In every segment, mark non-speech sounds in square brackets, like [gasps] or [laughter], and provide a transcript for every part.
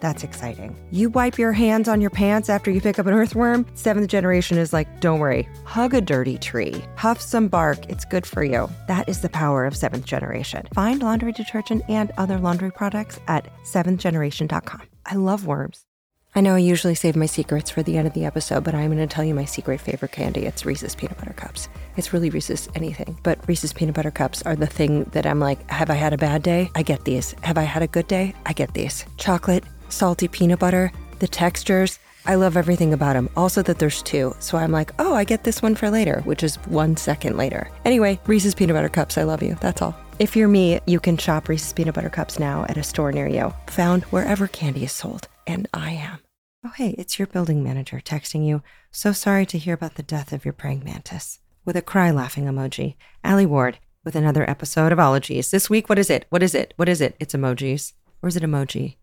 That's exciting. You wipe your hands on your pants after you pick up an earthworm. Seventh generation is like, don't worry, hug a dirty tree, huff some bark, it's good for you. That is the power of seventh generation. Find laundry detergent and other laundry products at seventhgeneration.com. I love worms. I know I usually save my secrets for the end of the episode, but I'm going to tell you my secret favorite candy. It's Reese's Peanut Butter Cups. It's really Reese's anything, but Reese's Peanut Butter Cups are the thing that I'm like, have I had a bad day? I get these. Have I had a good day? I get these. Chocolate salty peanut butter, the textures. I love everything about them. Also, that there's two. So I'm like, oh, I get this one for later, which is one second later. Anyway, Reese's Peanut Butter Cups, I love you. That's all. If you're me, you can shop Reese's Peanut Butter Cups now at a store near you, found wherever candy is sold. And I am. Oh, hey, it's your building manager texting you. So sorry to hear about the death of your praying mantis. With a cry laughing emoji. Alie Ward with another episode of Ologies. This week, what is it? What is it? What is it? It's emojis. Or is it emoji?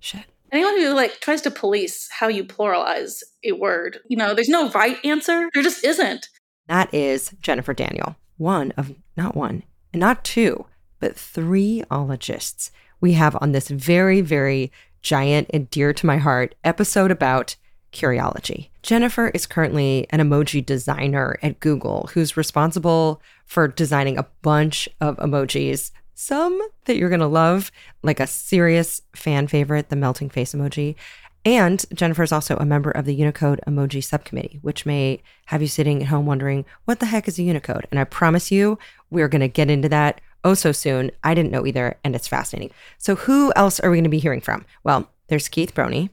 Shit. Anyone who like tries to police how you pluralize a word, you know, there's no right answer. There just isn't. That is Jennifer Daniel, one of not one and not two, but three ologists we have on this very, very giant and dear to my heart episode about Curiology. Jennifer is currently an emoji designer at Google who's responsible for designing a bunch of emojis some that you're going to love, like a serious fan favorite, the melting face emoji. And Jennifer is also a member of the Unicode Emoji Subcommittee, which may have you sitting at home wondering, what the heck is a Unicode? And I promise you, we're going to get into that oh so soon. I didn't know either, and it's fascinating. So, who else are we going to be hearing from? Well, there's Keith Broni.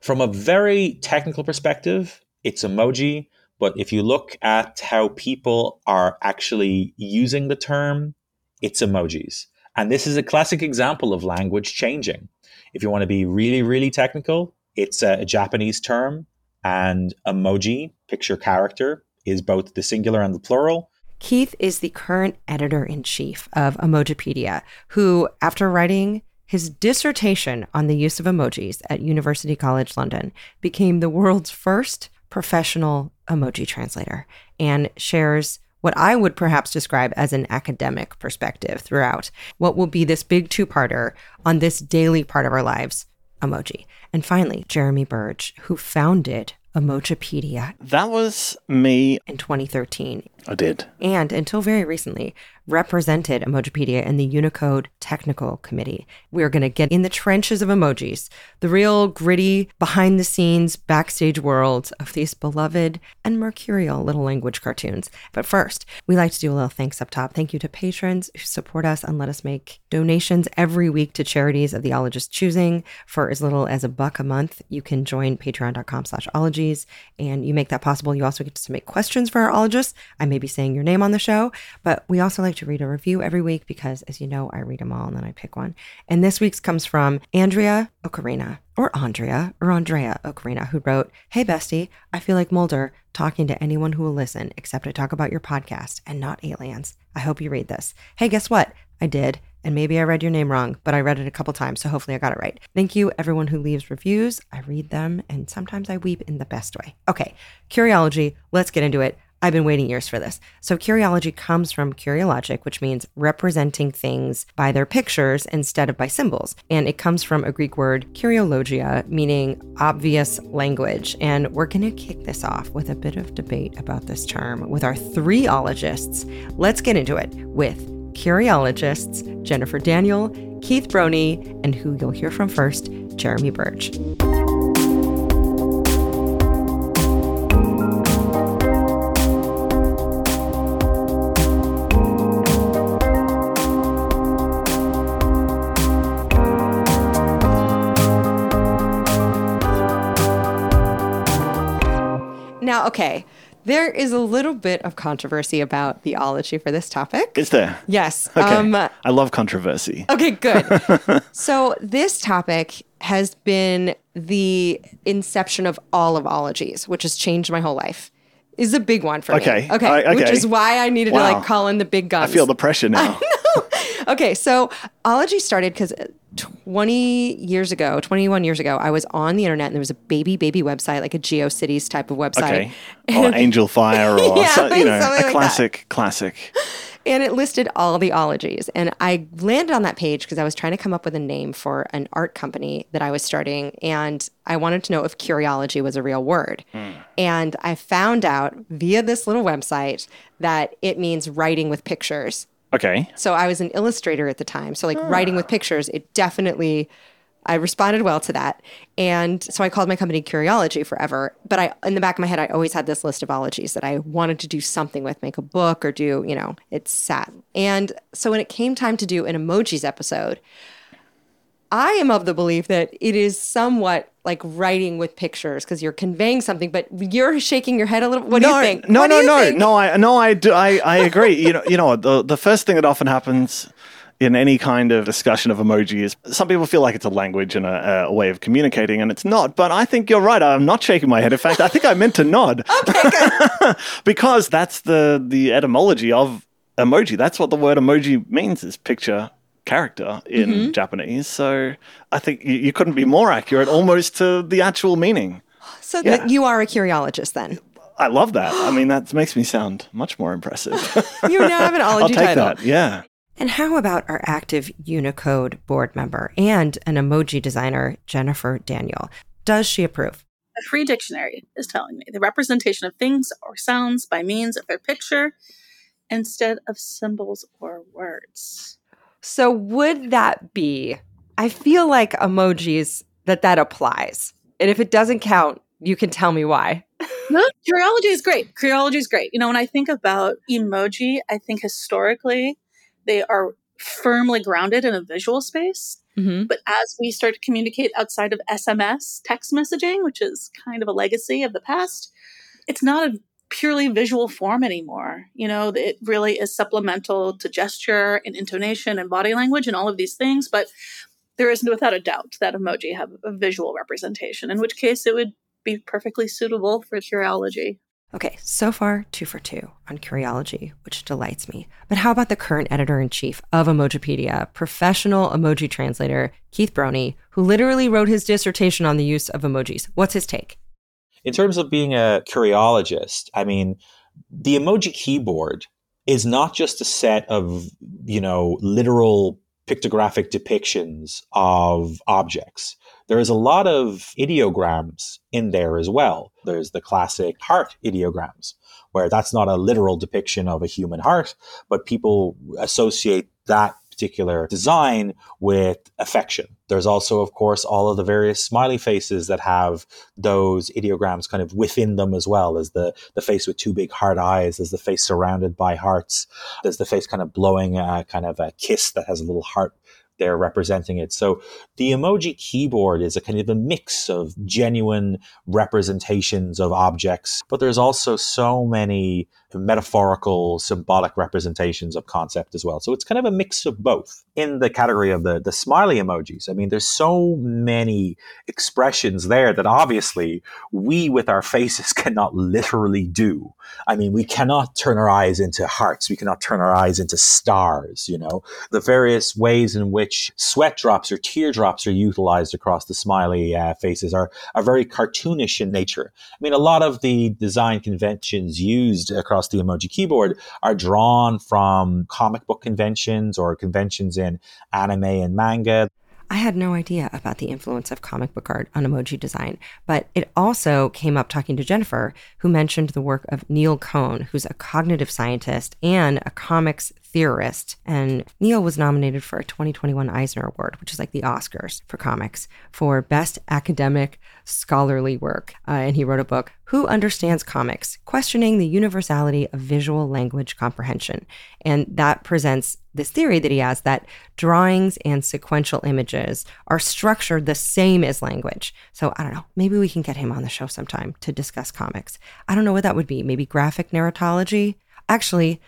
From a very technical perspective, it's emoji. But if you look at how people are actually using the term, it's emojis. And this is a classic example of language changing. If you want to be really, really technical, it's a, a Japanese term, and emoji, picture character, is both the singular and the plural. Keith is the current editor in chief of Emojipedia, who, after writing his dissertation on the use of emojis at University College London, became the world's first professional emoji translator and shares what I would perhaps describe as an academic perspective throughout what will be this big two parter on this daily part of our lives emoji. And finally, Jeremy Burge, who founded Emojipedia. That was me in 2013. I did. And until very recently, represented Emojipedia in the Unicode Technical Committee. We're going to get in the trenches of emojis, the real gritty, behind the scenes, backstage world of these beloved and mercurial little language cartoons. But first, we like to do a little thanks up top. Thank you to patrons who support us and let us make donations every week to charities of the ologist choosing. For as little as a buck a month, you can join patreon.com slash ologies and you make that possible. You also get to submit questions for our ologists. I may be saying your name on the show, but we also like like to read a review every week because, as you know, I read them all and then I pick one. And this week's comes from Andrea Ocarina, or Andrea, or Andrea Ocarina, who wrote, Hey, bestie, I feel like Mulder talking to anyone who will listen, except I talk about your podcast and not aliens. I hope you read this. Hey, guess what? I did. And maybe I read your name wrong, but I read it a couple times, so hopefully I got it right. Thank you, everyone who leaves reviews. I read them, and sometimes I weep in the best way. Okay, Curiology, let's get into it. I've been waiting years for this. So, curiology comes from curiologic, which means representing things by their pictures instead of by symbols. And it comes from a Greek word, curiologia, meaning obvious language. And we're going to kick this off with a bit of debate about this term with our three ologists. Let's get into it with curiologists Jennifer Daniel, Keith Broni, and who you'll hear from first, Jeremy Burge. Now, okay, there is a little bit of controversy about theology for this topic. Is there? Yes. [laughs] Okay. Um, I love controversy. Okay, good. [laughs] so, this topic has been the inception of all of ologies, which has changed my whole life. is a big one for Okay. me. Okay. I- Which is why I needed to like call in the big guns. I feel the pressure [laughs] now. Okay, so Ology started because uh, 20 years ago, 21 years ago, I was on the internet and there was a baby, baby website, like a GeoCities type of website. Okay. [laughs] Or Angel Fire or, [laughs] Yeah, so, you know, a classic, classic. And it listed all the ologies. And I landed on that page because I was trying to come up with a name for an art company that I was starting. And I wanted to know if curiology was a real word. Hmm. And I found out via this little website that it means writing with pictures. Okay. So I was an illustrator at the time. So like ah. writing with pictures, it definitely I responded well to that. And so I called my company Curiology forever. But I in the back of my head I always had this list of ologies that I wanted to do something with, make a book or do, you know, it's sad. And so when it came time to do an emojis episode, I am of the belief that it is somewhat like writing with pictures because you're conveying something, but you're shaking your head a little. What do no, you think? No, What do no, no, think? no. I no, I do. I, I agree. you know, you know, the the first thing that often happens in any kind of discussion of emoji is some people feel like it's a language and a, a way of communicating, and it's not. But I think you're right. I'm not shaking my head. In fact, I think I meant to nod [laughs] okay, [laughs] because that's the the etymology of emoji. That's what the word emoji means is picture character in Mm-hmm. Japanese. So I think you, you couldn't be more accurate almost to the actual meaning. So Yeah. that you are a curiologist then. I love that. I mean, that makes me sound much more impressive. [laughs] You now have an [laughs] ology I'll take title. that. Yeah. And how about our active Unicode board member and an emoji designer, Jennifer Daniel? Does she approve? A free dictionary is telling me the representation of things or sounds by means of their picture instead of symbols or words. So would that be? I feel like emojis that that applies. And if it doesn't count, you can tell me why. No, Curiology is great. Curiology is great. You know, when I think about emoji, I think historically they are firmly grounded in a visual space. Mm-hmm. But as we start to communicate outside of SMS text messaging, which is kind of a legacy of the past, it's not a purely visual form anymore. You know, it really is supplemental to gesture and intonation and body language and all of these things. But there isn't, without a doubt that emoji have a visual representation, in which case it would be perfectly suitable for Curiology. Okay, so far, two for two on Curiology, which delights me. But how about the current editor in chief of Emojipedia, professional emoji translator Keith Broni, who literally wrote his dissertation on the use of emojis? What's his take? In terms of being a curiologist, I mean, the emoji keyboard is not just a set of, you know, literal pictographic depictions of objects. There is a lot of ideograms in there as well. There's the classic heart ideograms, where that's not a literal depiction of a human heart, but people associate that particular design with affection. There's also, of course, all of the various smiley faces that have those ideograms kind of within them as well. There's the, the face with two big hard eyes, there's the face surrounded by hearts, there's the face kind of blowing a kind of a kiss that has a little heart there representing it. So the emoji keyboard is a kind of a mix of genuine representations of objects, but there's also so many metaphorical, symbolic representations of concept as well. So it's kind of a mix of both. In the category of the, the smiley emojis, I mean, there's so many expressions there that obviously we with our faces [laughs] cannot literally do. I mean, we cannot turn our eyes into hearts. We cannot turn our eyes into stars, you know? The various ways in which sweat drops or teardrops are utilized across the smiley uh, faces are, are very cartoonish in nature. I mean, a lot of the design conventions used across the emoji keyboard are drawn from comic book conventions or conventions in anime and manga. I had no idea about the influence of comic book art on emoji design, but it also came up talking to Jennifer, who mentioned the work of Neil Cohn, who's a cognitive scientist and a comics theorist. And Neil was nominated for a 2021 Eisner Award, which is like the Oscars for comics, for best academic scholarly work. Uh, and he wrote a book, Who Understands Comics? Questioning the Universality of Visual Language Comprehension. And that presents this theory that he has that drawings and sequential images are structured the same as language. So I don't know, maybe we can get him on the show sometime to discuss comics. I don't know what that would be. Maybe graphic narratology? Actually,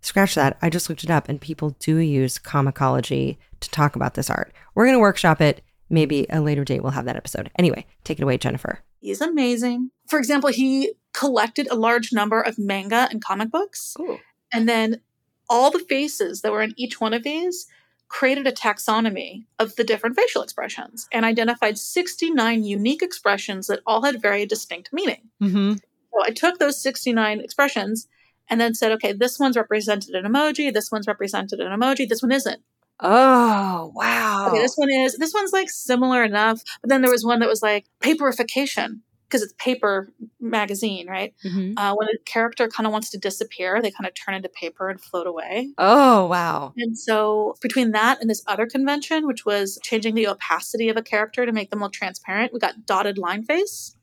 scratch that. I just looked it up and people do use comicology to talk about this art. We're going to workshop it. Maybe a later date we'll have that episode. Anyway, take it away, Jennifer. He's amazing. For example, he collected a large number of manga and comic books. Ooh. And then all the faces that were in each one of these created a taxonomy of the different facial expressions and identified 69 unique expressions that all had very distinct meaning. Mm-hmm. So I took those 69 expressions and then said, okay, this one's represented in emoji, this one's represented in emoji, this one isn't. Oh, wow. Okay, this one is, this one's like similar enough. But then there was one that was like paperification because it's paper magazine, right? Mhm. Uh, when a character kind of wants to disappear, they kind of turn into paper and float away. Oh, wow. And so between that and this other convention, which was changing the opacity of a character to make them more transparent, we got dotted line face.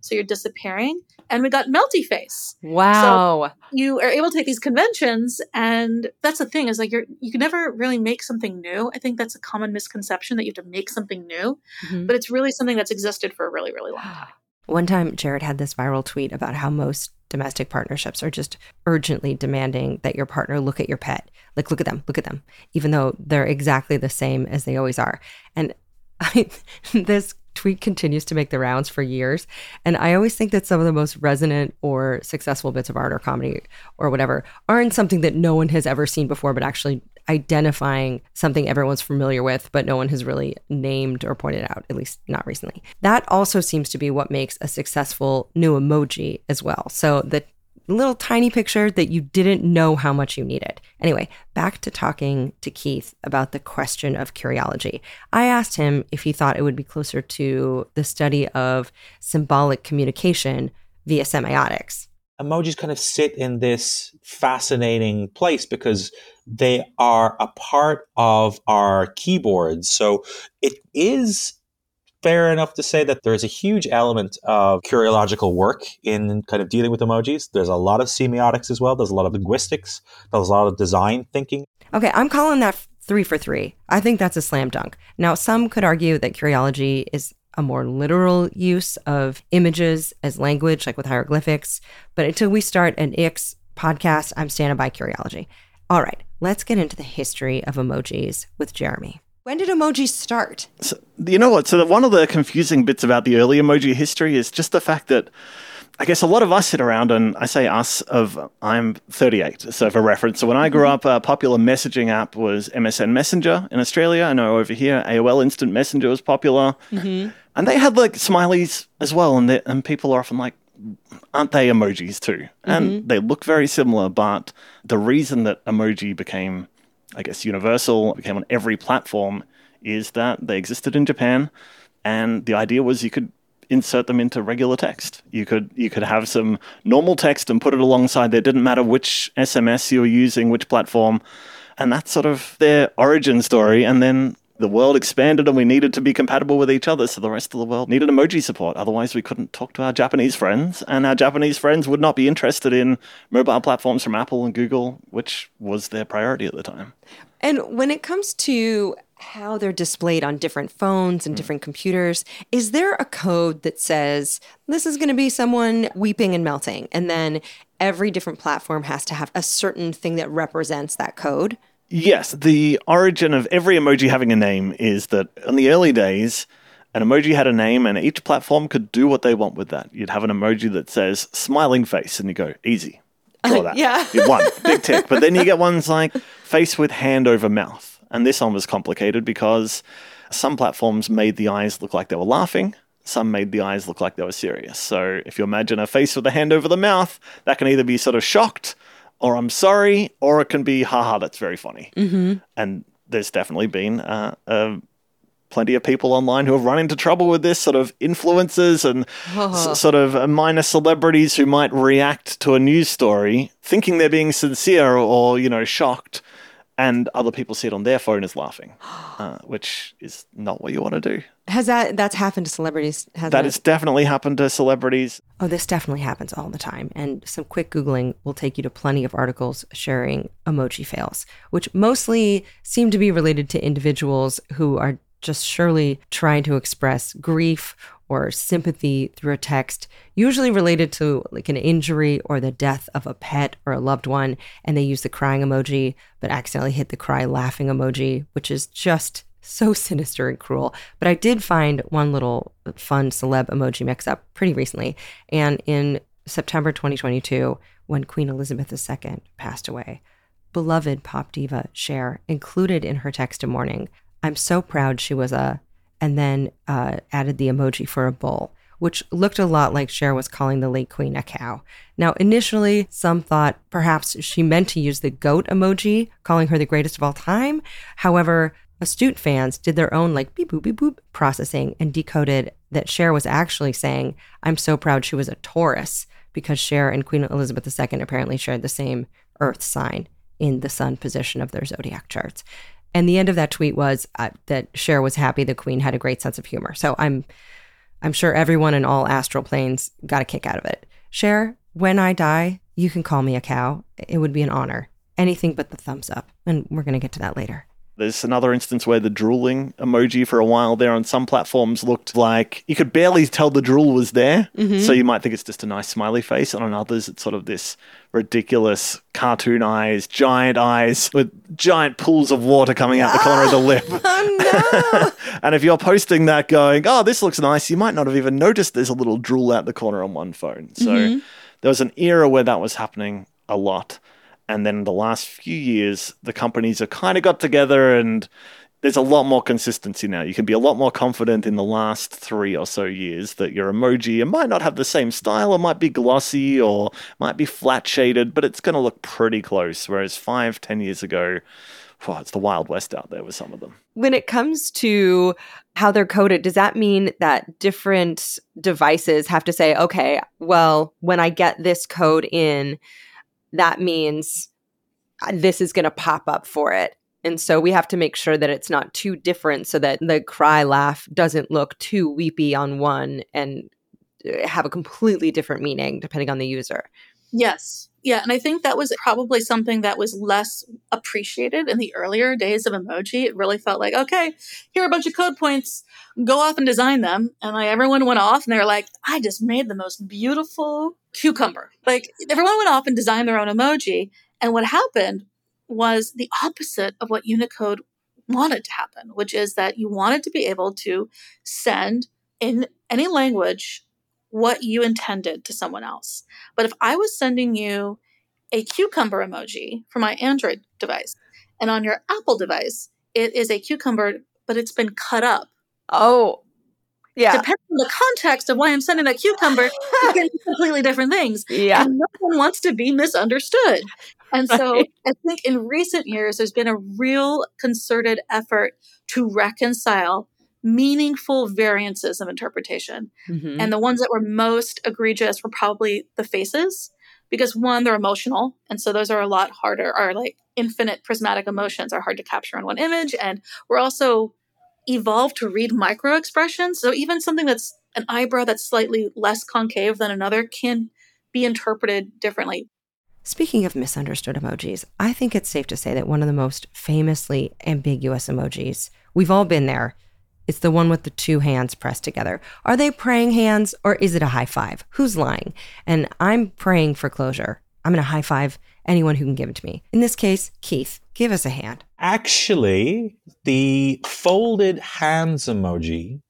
So you're disappearing. And we got melty face. Wow. You are able to take these conventions and that's the thing is like you're you can never really make something new. I think that's a common misconception that you have to make something new, Mhm. but it's really something that's existed for a really, really long time. [gasps] One time, Jarrett had this viral tweet about how most domestic partnerships are just urgently demanding that your partner look at your pet. Like, look at them, look at them, even though they're exactly the same as they always are. And [laughs] I, this tweet continues to make the rounds for years. And I always think that some of the most resonant or successful bits of art or comedy or whatever aren't something that no one has ever seen before, but actually identifying something everyone's familiar with, but no one has really named or pointed out, at least not recently. That also seems to be what makes a successful new emoji as well. So the little tiny picture that you didn't know how much you needed. Anyway, back to talking to Keith about the question of curiology. I asked him if he thought it would be closer to the study of symbolic communication via semiotics. emojis kind of sit in this fascinating place because they are a part of our keyboards. So it is fair enough to say that there's a huge element of curiological work in kind of dealing with emojis. There's a lot of semiotics as well. There's a lot of linguistics. There's a lot of design thinking. Okay, I'm calling that three for three. I think that's a slam dunk. Now, some could argue that curiology is a more literal use of images as language, like with hieroglyphics. But until we start an Ix podcast, I'm standing by curiology. All right, let's get into the history of emojis with Jeremy. When did emojis start? So, you know what? So that one of the confusing bits about the early emoji history is just the fact that I guess a lot of us sit around, and I say us of I'm 38. So for reference, so when I grew mm-hmm. up, a popular messaging app was MSN Messenger in Australia. I know over here AOL Instant Messenger was popular, mm-hmm. and they had like smileys as well. And they- and people are often like, aren't they emojis too? And mm-hmm. they look very similar, but the reason that emoji became, I guess, universal, became on every platform, is that they existed in Japan, and the idea was you could insert them into regular text. You could you could have some normal text and put it alongside there. It didn't matter which SMS you were using, which platform, and that's sort of their origin story. And then the world expanded and we needed to be compatible with each other. So the rest of the world needed emoji support. Otherwise, we couldn't talk to our Japanese friends, and our Japanese friends would not be interested in mobile platforms from Apple and Google, which was their priority at the time. And when it comes to how they're displayed on different phones and hmm. different computers, is there a code that says this is going to be someone weeping and melting? And then every different platform has to have a certain thing that represents that code? Yes, the origin of every emoji having a name is that in the early days, an emoji had a name and each platform could do what they want with that. You'd have an emoji that says smiling face and you go, easy. Draw [laughs] that. yeah. [laughs] You won. Big tick. But then you get ones like face with hand over mouth. And this one was complicated because some platforms made the eyes look like they were laughing. Some made the eyes look like they were serious. So if you imagine a face with a hand over the mouth, that can either be sort of shocked or I'm sorry, or it can be, haha, that's very funny. Mm-hmm. And there's definitely been uh, uh, plenty of people online who have run into trouble with this, sort of influencers and s- sort of uh, minor celebrities who might react to a news story thinking they're being sincere or, you know, shocked. And other people see it on their phone as laughing, [gasps] uh, which is not what you want to do. Has that that's happened to celebrities? Has That has definitely happened to celebrities. Oh, this definitely happens all the time. And some quick Googling will take you to plenty of articles sharing emoji fails, which mostly seem to be related to individuals who are just surely trying to express grief or sympathy through a text, usually related to like an injury or the death of a pet or a loved one. And they use the crying emoji, but accidentally hit the cry laughing emoji, which is just so [laughs] sinister and cruel. But I did find one little fun celeb emoji mix up pretty recently. And in September 2022, when Queen Elizabeth II passed away, beloved pop diva Cher included in her text to mourning, I'm so proud she was a, and then uh, added the emoji for a bull which looked a lot like Cher was calling the late queen a cow. Now, initially, some thought perhaps she meant to use the goat emoji, calling her the greatest of all time. However, astute fans did their own like beep boop beep boop processing and decoded that Cher was actually saying, I'm so proud she was a Taurus, because Cher and Queen Elizabeth II apparently shared the same earth sign in the sun position of their zodiac charts. And the end of that tweet was uh, that Cher was happy the queen had a great sense of humor. So I'm I'm sure everyone in all astral planes got a kick out of it. Cher, when I die, you can call me a cow. It would be an honor. Anything but the thumbs up. And we're going to get to that later. There's another instance where the drooling emoji for a while there on some platforms looked like you could barely tell the drool was there. Mm-hmm. So you might think it's just a nice smiley face. And on others, it's sort of this ridiculous cartoon eyes, giant eyes with giant pools of water coming out the corner of the lip. [laughs] Oh, no. [laughs] and if you're posting that going, oh, this looks nice, you might not have even noticed there's a little drool out the corner on one phone. So mm-hmm. there was an era where that was happening a lot. And then the last few years, the companies have kind of got together and there's a lot more consistency now. You can be a lot more confident in the last three or so years that your emoji it might not have the same style, it might be glossy or might be flat shaded, but it's going to look pretty close. Whereas five, ten years ago, well, it's the Wild West out there with some of them. When it comes to how they're coded, does that mean that different devices have to say, okay, well, when I get this code in, that means uh, this is going to pop up for it. And so we have to make sure that it's not too different so that the cry laugh doesn't look too weepy on one and uh, have a completely different meaning depending on the user. Yes. Yeah. And I think that was probably something that was less appreciated in the earlier days of emoji. It really felt like, okay, here are a bunch of code points, go off and design them. And like everyone went off and they were like, I just made the most beautiful cucumber. Like everyone went off and designed their own emoji. And what happened was the opposite of what Unicode wanted to happen, which is that you wanted to be able to send in any language what you intended to someone else. But if I was sending you a cucumber emoji for my Android device, and on your Apple device, it is a cucumber, but it's been cut up. Oh, yeah. Depending on the context of why I'm sending that cucumber, it can [laughs] be completely different things. Yeah. And no one wants to be misunderstood. And right. so I think in recent years, there's been a real concerted effort to reconcile meaningful variances of interpretation. Mm-hmm. And the ones that were most egregious were probably the faces, because one, they're emotional. And so those are a lot harder, are like infinite prismatic emotions are hard to capture in one image. And we're also evolved to read micro expressions. So even something that's an eyebrow that's slightly less concave than another can be interpreted differently. Speaking of misunderstood emojis, I think it's safe to say that one of the most famously ambiguous emojis, we've all been there, it's the one with the two hands pressed together. Are they praying hands or is it a high five? Who's lying? And I'm praying for closure. I'm going to high five anyone who can give it to me. In this case, Keith, give us a hand. Actually, the folded hands emoji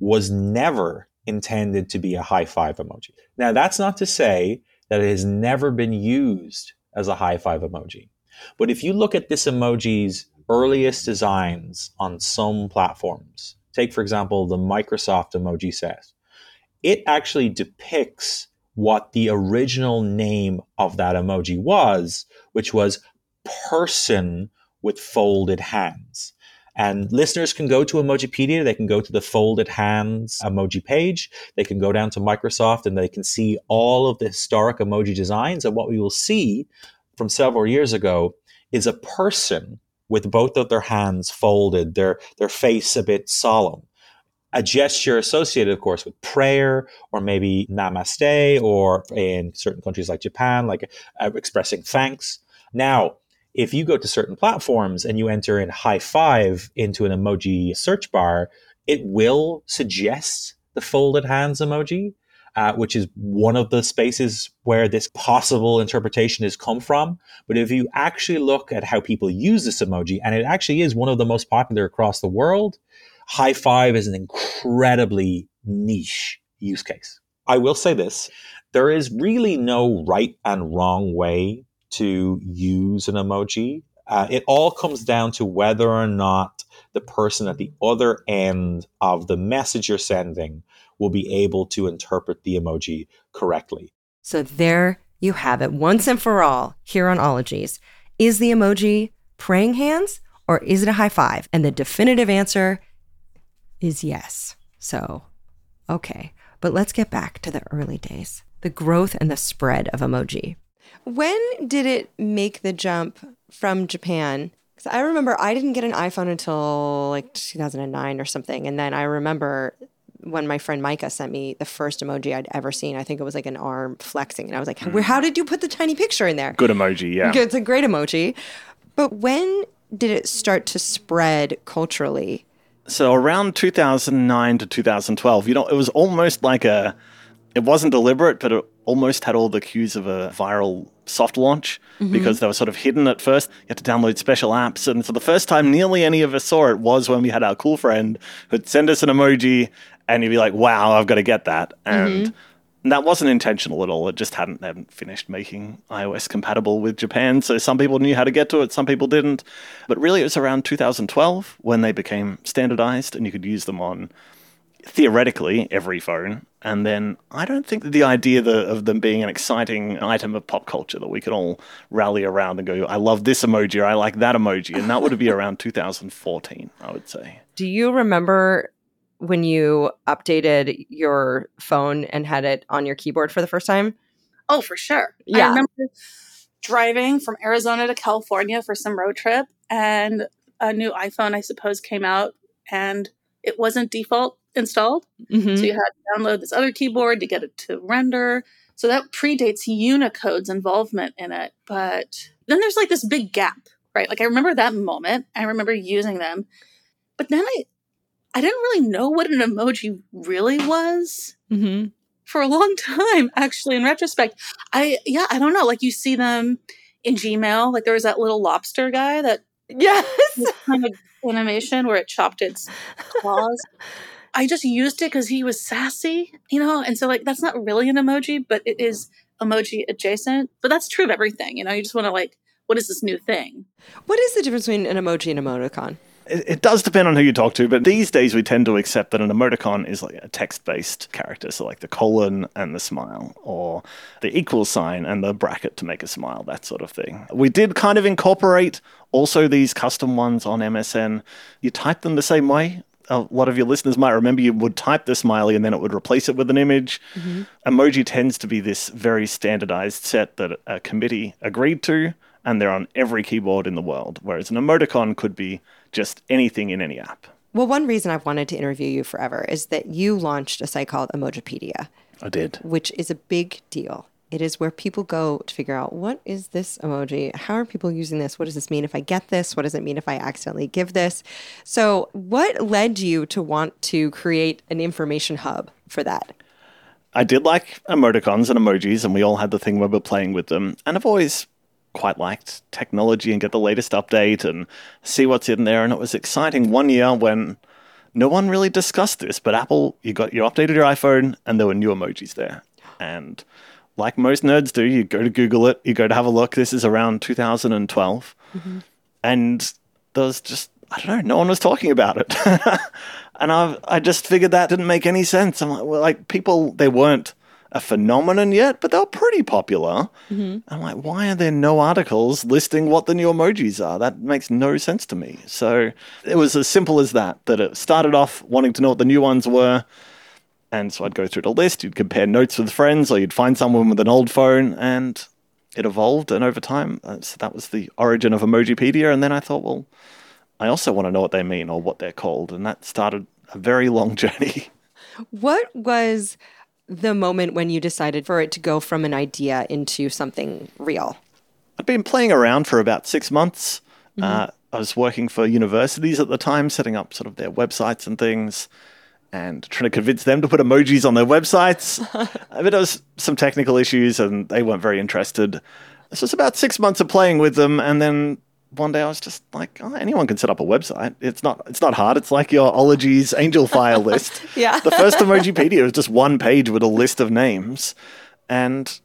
was never intended to be a high five emoji. Now, that's not to say that it has never been used as a high five emoji. But if you look at this emoji's earliest designs on some platforms, Take, for example, the Microsoft emoji set. It actually depicts what the original name of that emoji was, which was person with folded hands. And listeners can go to Emojipedia. They can go to the folded hands emoji page. They can go down to Microsoft and they can see all of the historic emoji designs. And what we will see from several years ago is a person with both of their hands folded, their, their face a bit solemn. A gesture associated, of course, with prayer or maybe namaste, or in certain countries like Japan, like uh, expressing thanks. Now, if you go to certain platforms and you enter in high five into an emoji search bar, it will suggest the folded hands emoji. Uh, which is one of the spaces where this possible interpretation has come from. But if you actually look at how people use this emoji, and it actually is one of the most popular across the world, high five is an incredibly niche use case. I will say this there is really no right and wrong way to use an emoji. Uh, it all comes down to whether or not the person at the other end of the message you're sending will be able to interpret the emoji correctly. So there you have it once and for all here on Ologies. Is the emoji praying hands or is it a high five? And the definitive answer is yes. So, okay. But let's get back to the early days the growth and the spread of emoji. When did it make the jump from Japan? Because I remember I didn't get an iPhone until like 2009 or something. And then I remember when my friend Micah sent me the first emoji I'd ever seen. I think it was like an arm flexing. And I was like, Where, how did you put the tiny picture in there? Good emoji, yeah. It's a great emoji. But when did it start to spread culturally? So around 2009 to 2012, you know, it was almost like a, it wasn't deliberate, but it almost had all the cues of a viral soft launch Mm-hmm. because they were sort of hidden at first. You had to download special apps. And for the first time, nearly any of us saw it was when we had our cool friend who'd send us an emoji and you'd be like, wow, I've got to get that. Mm-hmm. And that wasn't intentional at all. It just hadn't, hadn't finished making iOS compatible with Japan. So some people knew how to get to it, some people didn't. But really, it was around 2012 when they became standardized and you could use them on theoretically every phone. And then I don't think that the idea the, of them being an exciting item of pop culture that we could all rally around and go, I love this emoji or I like that emoji. And that would be [laughs] around 2014, I would say. Do you remember when you updated your phone and had it on your keyboard for the first time? Oh, for sure. Yeah. I remember driving from Arizona to California for some road trip, and a new iPhone, I suppose, came out, and it wasn't default installed. Mm-hmm. So you had to download this other keyboard to get it to render. So that predates Unicode's involvement in it. But then there's like this big gap, right? Like I remember that moment. I remember using them. But then I I didn't really know what an emoji really was Mm-hmm. for a long [laughs] time, actually, in retrospect. I yeah, I don't know. Like you see them in Gmail. Like there was that little lobster guy that [laughs] Yes. kind of animation where it chopped its claws. I just used it because he was sassy, you know, and so like that's not really an emoji, but it is emoji adjacent. But that's true of everything, you know. You just want to like, what is this new thing? What is the difference between an emoji and emoticon? It, it does depend on who you talk to, but these days we tend to accept that an emoticon is like a text based character. So, like the colon and the smile, or the equal sign and the bracket to make a smile, that sort of thing. We did kind of incorporate also these custom ones on MSN. You type them the same way. A lot of your listeners might remember you would type the smiley and then it would replace it with an image. Mm-hmm. Emoji tends to be this very standardized set that a committee agreed to, and they're on every keyboard in the world. Whereas an emoticon could be just anything in any app. Well, one reason I've wanted to interview you forever is that you launched a site called Emojipedia, I did. which is a big deal. It is where people go to figure out what is this emoji? How are people using this? What does this mean if I get this? What does it mean if I accidentally give this? So, what led you to want to create an information hub for that? I did like emoticons and emojis, and we all had the thing where we're playing with them. And I've always quite liked technology and get the latest update and see what's in there. And it was exciting one year when no one really discussed this, but Apple, you got you updated your iPhone and there were new emojis there. And like most nerds do, you go to Google it, you go to have a look. This is around 2012. Mm-hmm. And there was just, I don't know, no one was talking about it. [laughs] and I I just figured that didn't make any sense. I'm like, well, like people, they weren't a phenomenon yet, but they're pretty popular. I'm like, why are there no articles listing what the new emojis are? That makes no sense to me. So it was as simple as that, that it started off wanting to know what the new ones were. And so I'd go through the list, you'd compare notes with friends, or you'd find someone with an old phone, and it evolved. And over time, uh, so that was the origin of Emojipedia. And then I thought, well, I also want to know what they mean or what they're called. And that started a very long [laughs] journey. What was the moment when you decided for it to go from an idea into something real? I'd been playing around for about six months. Uh, I was working for universities at the time, setting up sort of their websites and things. and trying to convince them to put emojis on their websites. [laughs] but there was some technical issues and they weren't very interested. This was about six months of playing with them, and then one day I was just like, oh, anyone can set up a website. It's not it's not hard. It's like your Ologies Angelfire [laughs] list. Yeah. The first Emojipedia was just one page with a list of names, and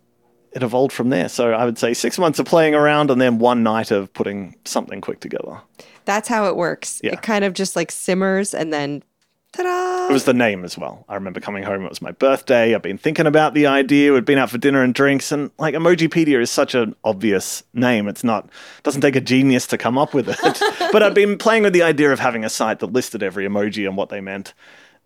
it evolved from there. So I would say six months of playing around, and then one night of putting something quick together. That's how it works. Yeah. It kind of just like simmers and then ta-da. It was the name as well. I remember coming home, it was my birthday. I'd been thinking about the idea. We'd been out for dinner and drinks, and like Emojipedia is such an obvious name. It's not, doesn't take a genius to come up with it. [laughs] but I'd been playing with the idea of having a site that listed every emoji and what they meant.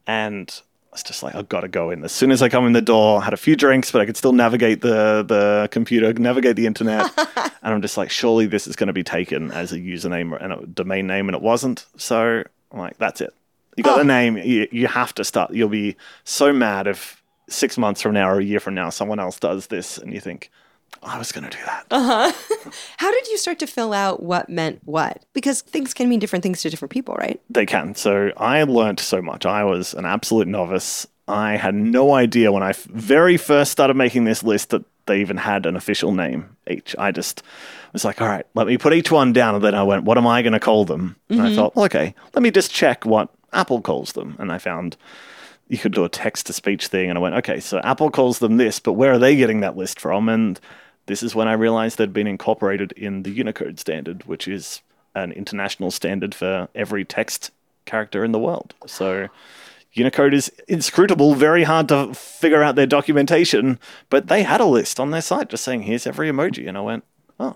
And it's just like, I've got to go in. As soon as I come in the door, I had a few drinks, but I could still navigate the, the computer, navigate the internet. [laughs] and I'm just like, surely this is going to be taken as a username and a domain name, and it wasn't. So I'm like, that's it. You got Oh. the name. You, you have to start. You'll be so mad if six months from now or a year from now someone else does this, and you think, I was going to do that. Uh-huh. [laughs] How did you start to fill out what meant what? Because things can mean different things to different people, right? They can. So I learned so much. I was an absolute novice. I had no idea when I very first started making this list that they even had an official name each. I just was like, all right, let me put each one down. And then I went, what am I going to call them? And I thought, well, okay, let me just check what Apple calls them. And I found you could do a text to speech thing. And I went, okay, so Apple calls them this, but where are they getting that list from? And this is when I realized they'd been incorporated in the Unicode standard, which is an international standard for every text character in the world. So Unicode is inscrutable, very hard to figure out their documentation, but they had a list on their site just saying, here's every emoji. And I went, oh,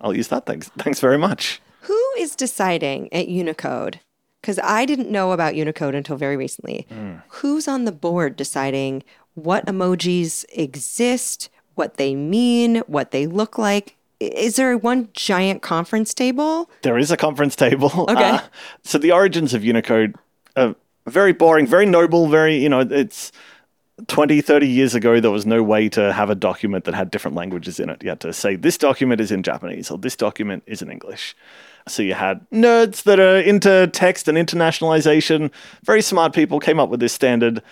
I'll use that. Thanks. Thanks very much. Who is deciding at Unicode? Because I didn't know about Unicode until very recently. Who's on the board deciding what emojis exist, what they mean, what they look like? Is there one giant conference table? There is a conference table. [laughs] Okay. Uh, so the origins of Unicode are very boring, very noble, very, you know, it's 20, 30 years ago, there was no way to have a document that had different languages in it. You had to say, this document is in Japanese or this document is in English. So you had nerds that are into text and internationalization. Very smart people came up with this standard.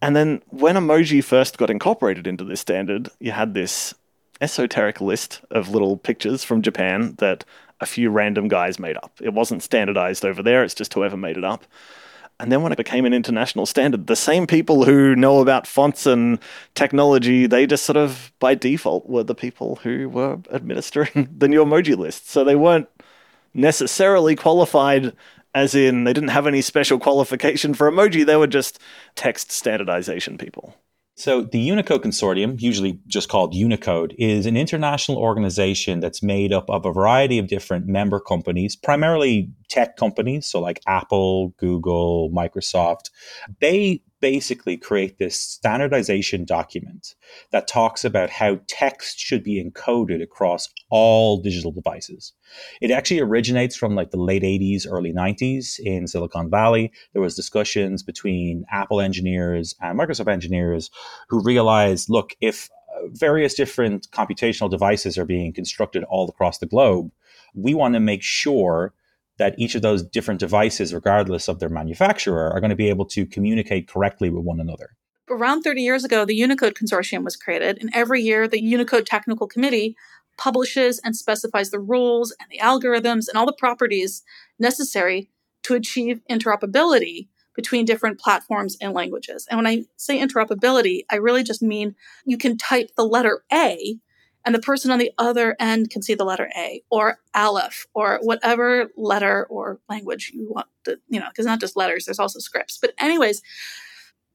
And then when emoji first got incorporated into this standard, you had this esoteric list of little pictures from Japan that a few random guys made up. It wasn't standardized over there, it's just whoever made it up. And then when it became an international standard, the same people who know about fonts and technology, they just sort of by default were the people who were administering [laughs] the new emoji list. So they weren't necessarily qualified as in they didn't have any special qualification for emoji, they were just text standardization people. So, the Unicode Consortium, usually just called Unicode, is an international organization that's made up of a variety of different member companies, primarily tech companies, so like Apple, Google, Microsoft. They basically create this standardization document that talks about how text should be encoded across all digital devices. It actually originates from like the late 80s, early 90s in Silicon Valley. There was discussions between Apple engineers and Microsoft engineers who realized, look, if uh, various different computational devices are being constructed all across the globe, we want to make sure that each of those different devices, regardless of their manufacturer, are going to be able to communicate correctly with one another. Around 30 years ago, the Unicode Consortium was created, and every year the Unicode Technical Committee publishes and specifies the rules and the algorithms and all the properties necessary to achieve interoperability between different platforms and languages. And when I say interoperability, I really just mean you can type the letter A and the person on the other end can see the letter A or Aleph or whatever letter or language you want to, you know, because not just letters, there's also scripts. But, anyways,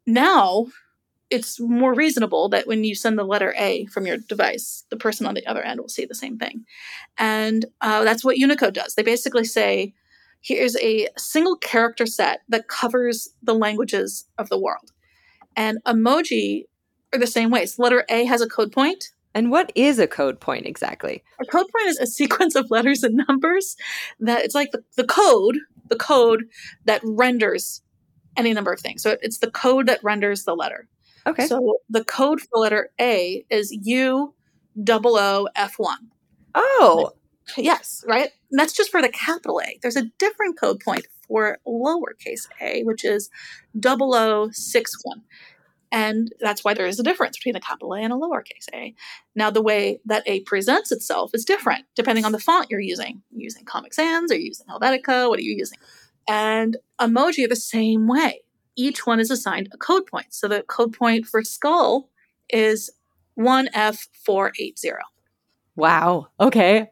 now it's more reasonable that when you send the letter A from your device, the person on the other end will see the same thing. And uh, that's what Unicode does. They basically say, here's a single character set that covers the languages of the world. And emoji are the same way. So letter A has a code point. And what is a code point exactly? A code point is a sequence of letters and numbers that it's like the, the code, the code that renders any number of things. So it's the code that renders the letter. Okay. So the code for letter A is U double O F one. oh, Yes, right? And that's just for the capital A. There's a different code point for lowercase a, which is 0061. And that's why there is a difference between a capital A and a lowercase a. Now, the way that A presents itself is different depending on the font you're using. Are using Comic Sans? Are you using Helvetica? What are you using? And emoji are the same way. Each one is assigned a code point. So the code point for skull is 1F480. Wow. Okay.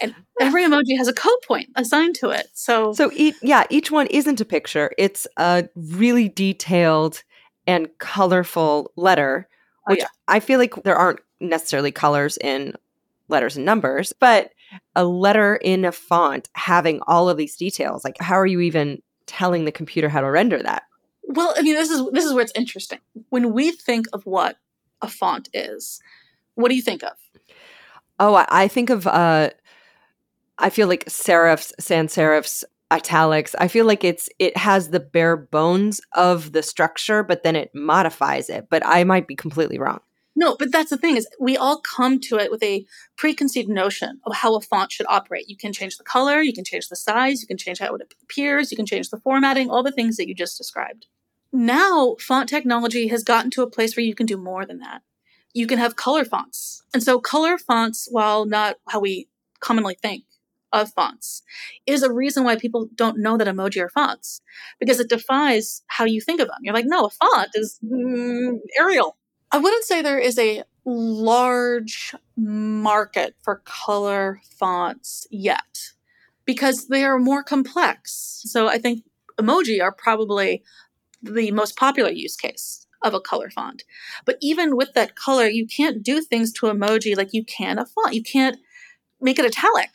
And every emoji has a code point assigned to it. So, So each yeah, each one isn't a picture. It's a really detailed and colorful letter, Oh, which yeah. I feel like there aren't necessarily colors in letters and numbers, but a letter in a font having all of these details, like how are you even telling the computer how to render that? well, I mean, this is this is where it's interesting. When we think of what a font is, what do you think of? Oh, I, I think of uh I feel like serifs, sans serifs, italics. I feel like it's it has the bare bones of the structure, but then it modifies it. But I might be completely wrong. No, but that's the thing is we all come to it with a preconceived notion of how a font should operate. You can change the color, you can change the size, you can change how it appears, you can change the formatting, all the things that you just described. Now, font technology has gotten to a place where you can do more than that. You can have color fonts. And so color fonts, while not how we commonly think of fonts, is a reason why people don't know that emoji are fonts because it defies how you think of them. You're like, no, a font is mm, Arial. I wouldn't say there is a large market for color fonts yet because they are more complex. So I think emoji are probably the most popular use case of a color font. But even with that color, you can't do things to emoji like you can a font. You can't make it italic.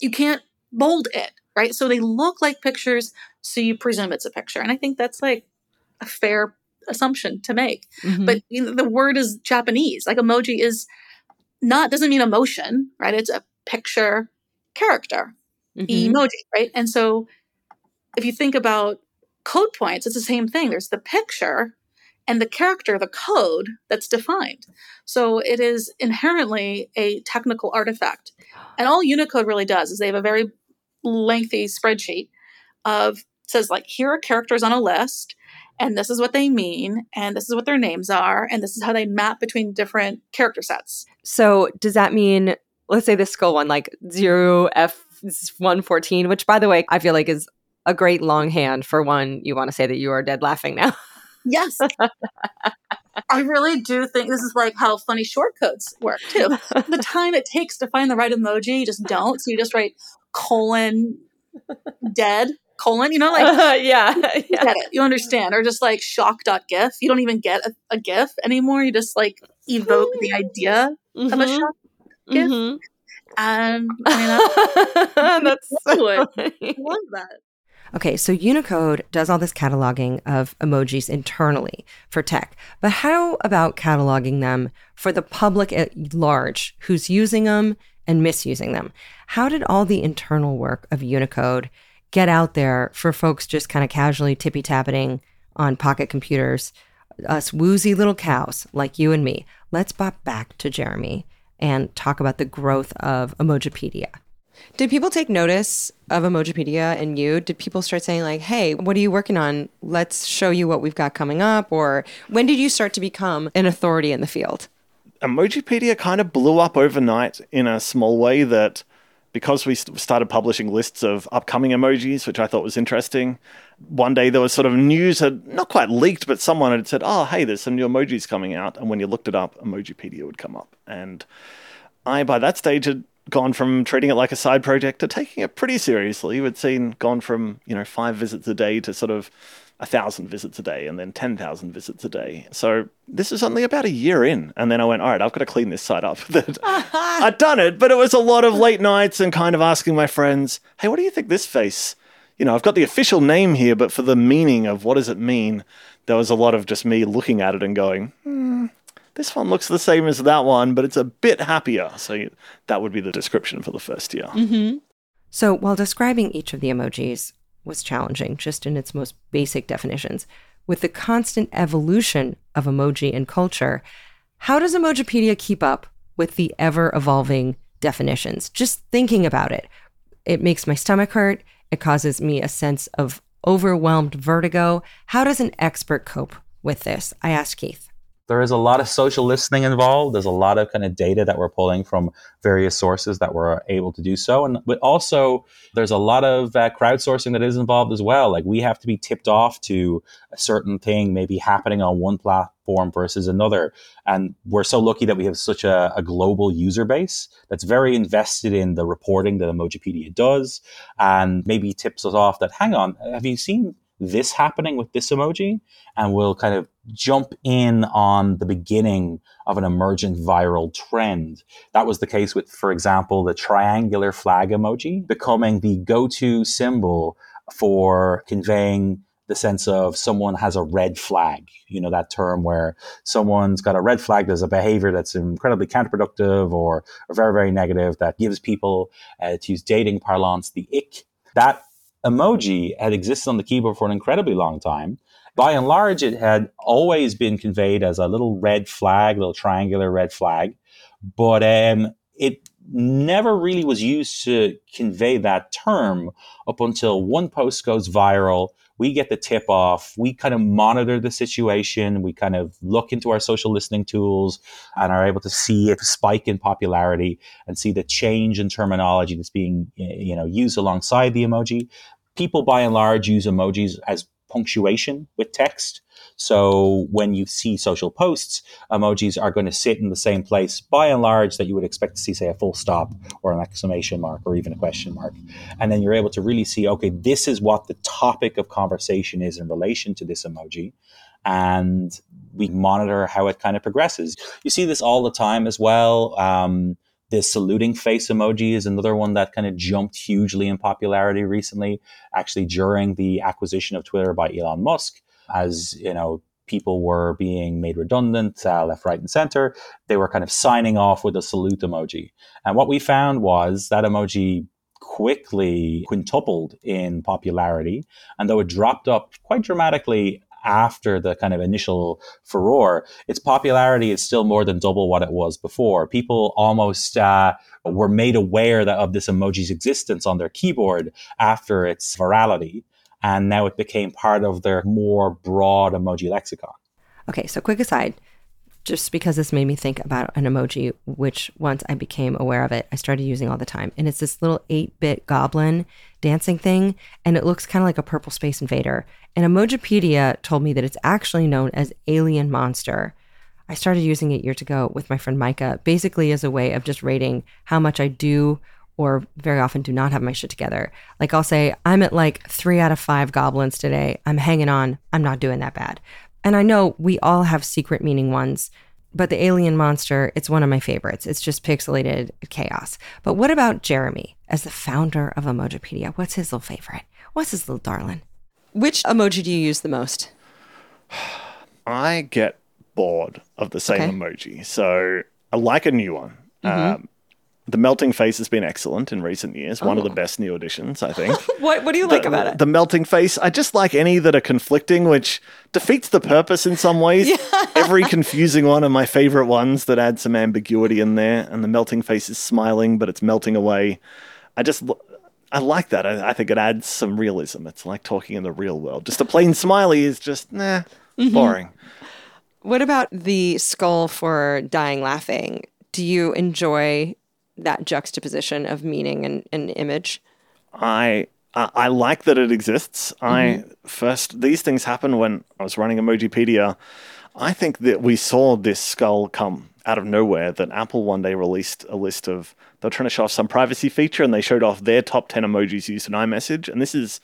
You can't bold it, right? So they look like pictures, so you presume it's a picture. And I think that's like a fair assumption to make Mhm. but you know, the word is Japanese. Like emoji is not doesn't mean emotion, right? It's a picture character Mhm. emoji, right? And so if you think about code points, it's the same thing. There's the picture and the character, the code that's defined. So it is inherently a technical artifact. And all Unicode really does is they have a very lengthy spreadsheet of says like here are characters on a list and this is what they mean and this is what their names are and this is how they map between different character sets. So does that mean let's say the skull one, like zero F one fourteen, which by the way, I feel like is a great longhand for one you want to say that you are dead laughing now. [laughs] Yes. [laughs] I really do think this is like how funny shortcodes work too. The [laughs] time it takes to find the right emoji, you just don't. So you just write colon dead colon, you know, like [laughs] yeah. you yeah. get it. You understand. Or just like shock.gif. You don't even get a, a GIF anymore. You just like evoke the idea of a Mhm. shock. GIF. Mhm. And I mean, I That's so funny. love that. Okay, so Unicode does all this cataloging of emojis internally for tech, but how about cataloging them for the public at large who's using them and misusing them? How did all the internal work of Unicode get out there for folks just kind of casually tippy tapping on pocket computers, us woozy little cows like you and me? Let's bop back to Jeremy and talk about the growth of Emojipedia. Did people take notice of Emojipedia and you? Did people start saying like, "Hey, what are you working on? Let's show you what we've got coming up." Or when did you start to become an authority in the field? Emojipedia kind of blew up overnight in a small way that because we st- started publishing lists of upcoming emojis, which I thought was interesting. One day there was sort of news had not quite leaked, but someone had said, "Oh, hey, there's some new emojis coming out," and when you looked it up, Emojipedia would come up. And I, by that stage, had gone from treating it like a side project to taking it pretty seriously. We'd seen gone from you know five visits a day to sort of a thousand visits a day and then 10,000 visits a day. So this is only about a year in. And then I went, all right, I've got to clean this site up. [laughs] [laughs] I'd done it, but it was a lot of late nights and kind of asking my friends, hey, what do you think this face? You know, I've got the official name here, but for the meaning of what does it mean, there was a lot of just me looking at it and going, hmm, this one looks the same as that one, but it's a bit happier. So that would be the description for the first year. Mm-hmm. So while describing each of the emojis was challenging, just in its most basic definitions, with the constant evolution of emoji and culture, how does Emojipedia keep up with the ever evolving definitions? Just thinking about it. It makes my stomach hurt. It causes me a sense of overwhelmed vertigo. How does an expert cope with this? I asked Keith there is a lot of social listening involved. There's a lot of kind of data that we're pulling from various sources that we're able to do so. And but also there's a lot of uh, crowdsourcing that is involved as well. Like we have to be tipped off to a certain thing maybe happening on one platform versus another. And we're so lucky that we have such a, a global user base that's very invested in the reporting that Emojipedia does and maybe tips us off that, hang on, have you seen this happening with this emoji and we'll kind of jump in on the beginning of an emergent viral trend. That was the case with, for example, the triangular flag emoji becoming the go-to symbol for conveying the sense of someone has a red flag. You know, that term where someone's got a red flag, there's a behavior that's incredibly counterproductive or, or very, very negative that gives people, uh, to use dating parlance, the ick. That emoji had existed on the keyboard for an incredibly long time. By and large, it had always been conveyed as a little red flag, little triangular red flag, but um, it never really was used to convey that term up until one post goes viral. We get the tip off. We kind of monitor the situation. We kind of look into our social listening tools and are able to see a spike in popularity and see the change in terminology that's being you know used alongside the emoji. People by and large use emojis as punctuation with text. So when you see social posts, emojis are going to sit in the same place by and large that you would expect to see, say, a full stop or an exclamation mark or even a question mark. And then you're able to really see, okay, this is what the topic of conversation is in relation to this emoji. And we monitor how it kind of progresses. You see this all the time as well. Um, the saluting face emoji is another one that kind of jumped hugely in popularity recently, actually during the acquisition of Twitter by Elon Musk. As you know, people were being made redundant uh, left, right, and center. They were kind of signing off with a salute emoji. And what we found was that emoji quickly quintupled in popularity. And though it dropped up quite dramatically after the kind of initial furore, its popularity is still more than double what it was before. People almost uh, were made aware that, of this emoji's existence on their keyboard after its virality. And now it became part of their more broad emoji lexicon. Okay, so quick aside just because this made me think about an emoji, which once I became aware of it, I started using all the time. And it's this little 8 bit goblin dancing thing, and it looks kind of like a purple space invader. And Emojipedia told me that it's actually known as Alien Monster. I started using it years ago with my friend Micah, basically as a way of just rating how much I do or very often do not have my shit together. Like I'll say, I'm at like three out of five goblins today. I'm hanging on. I'm not doing that bad. And I know we all have secret meaning ones, but the alien monster, it's one of my favorites. It's just pixelated chaos. But what about Jeremy as the founder of Emojipedia? What's his little favorite? What's his little darling? Which emoji do you use the most? [sighs] I get bored of the same okay. emoji. So I like a new one. Mm-hmm. Um, the melting face has been excellent in recent years. One of the oh. best new additions, I think. [laughs] what What do you the, like about it? The melting face. I just like any that are conflicting, which defeats the purpose in some ways. Yeah. Every confusing one are my favorite ones that add some ambiguity in there. And the melting face is smiling, but it's melting away. I just I like that. I, I think it adds some realism. It's like talking in the real world. Just a plain smiley is just nah, mm-hmm. boring. What about the skull for dying laughing? Do you enjoy that juxtaposition of meaning and, and image? I I like that it exists. Mm-hmm. I first these things happen when I was running Emojipedia. I think that we saw this skull come out of nowhere. That Apple one day released a list of they're trying to show off some privacy feature, and they showed off their top ten emojis used in iMessage. And this is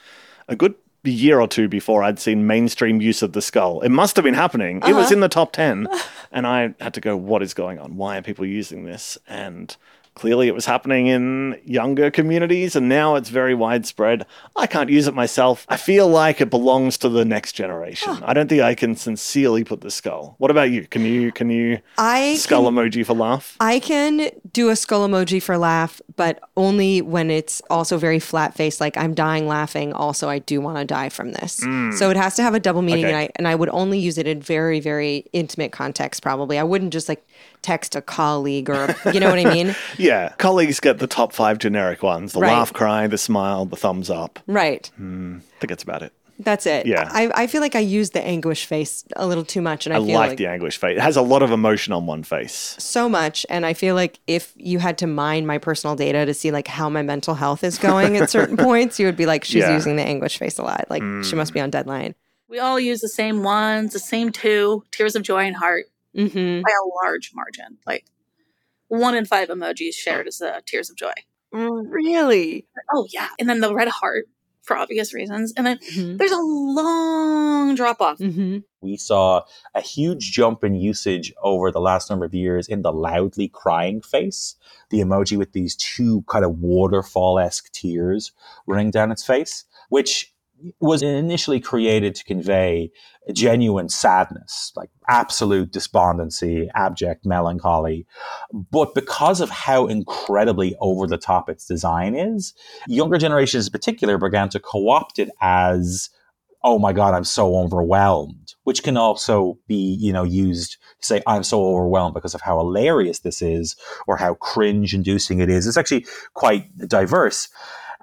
a good year or two before I'd seen mainstream use of the skull. It must have been happening. Uh-huh. It was uh-huh. in the top ten, [laughs] and I had to go, "What is going on? Why are people using this?" And Clearly, it was happening in younger communities, and now it's very widespread. I can't use it myself. I feel like it belongs to the next generation. I don't think I can sincerely put the skull. What about you? Can you can you I skull can, emoji for laugh? I can do a skull emoji for laugh, but only when it's also very flat faced. Like I'm dying laughing. Also, I do want to die from this. Mm. So it has to have a double meaning, okay. and I and I would only use it in very very intimate context. Probably, I wouldn't just like text a colleague or you know what I mean? [laughs] Yeah, colleagues get the top five generic ones: the Right. laugh, cry, the smile, the thumbs up. Right. Hmm, I think that's about it. That's it. Yeah. I, I feel like I use the anguish face a little too much, and I, I feel like, like, the anguish face. It has a lot of emotion on one face. so much. And I feel like if you had to mine my personal data to see like how my mental health is going at [laughs] certain points, you would be like, she's Yeah. using the anguish face a lot. Like she must be on deadline. We all use the same ones, the same two tears of joy and heart Mm-hmm. by a large margin. Like one in five emojis shared is the tears of joy. Really? Oh, yeah. And then the red heart for obvious reasons. And then Mm-hmm. there's a long drop off. Mm-hmm. we saw a huge jump in usage over the last number of years in the loudly crying face, the emoji with these two kind of waterfall esque tears running down its face, which was initially created to convey genuine sadness, like absolute despondency, abject melancholy. But because of how incredibly over the top its design is, younger generations in particular began to co opt it as oh my god i'm so overwhelmed which can also be you know used to say i'm so overwhelmed because of how hilarious this is or how cringe inducing it is it's actually quite diverse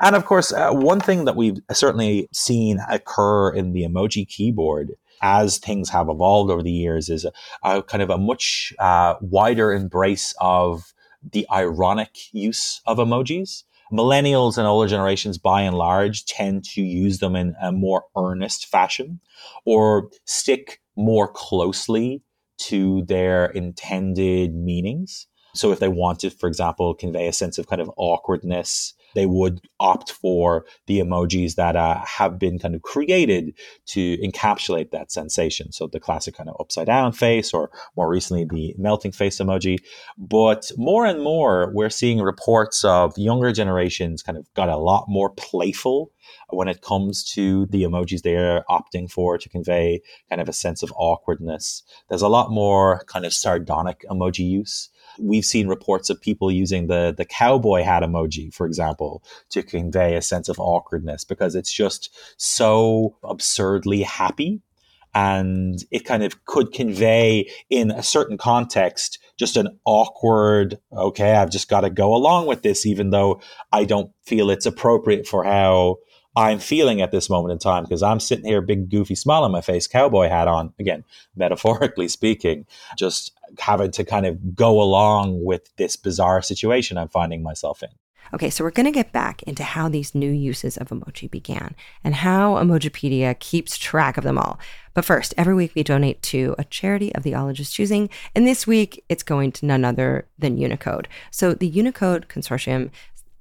and of course uh, one thing that we've certainly seen occur in the emoji keyboard as things have evolved over the years is a, a kind of a much uh, wider embrace of the ironic use of emojis millennials and older generations by and large tend to use them in a more earnest fashion or stick more closely to their intended meanings. So if they wanted, for example, convey a sense of kind of awkwardness, they would opt for the emojis that uh, have been kind of created to encapsulate that sensation. So the classic kind of upside down face, or more recently, the melting face emoji. But more and more, we're seeing reports of younger generations kind of got a lot more playful when it comes to the emojis they're opting for to convey kind of a sense of awkwardness. There's a lot more kind of sardonic emoji use. We've seen reports of people using the the cowboy hat emoji, for example, to convey a sense of awkwardness because it's just so absurdly happy. And it kind of could convey in a certain context just an awkward okay i've just got to go along with this even though i don't feel it's appropriate for how i'm feeling at this moment in time because i'm sitting here big goofy smile on my face cowboy hat on again [laughs] metaphorically speaking just having to kind of go along with this bizarre situation i'm finding myself in Okay, so we're going to get back into how these new uses of emoji began and how Emojipedia keeps track of them all. But first, every week we donate to a charity of the ologist's choosing, and this week it's going to none other than Unicode. So the Unicode Consortium,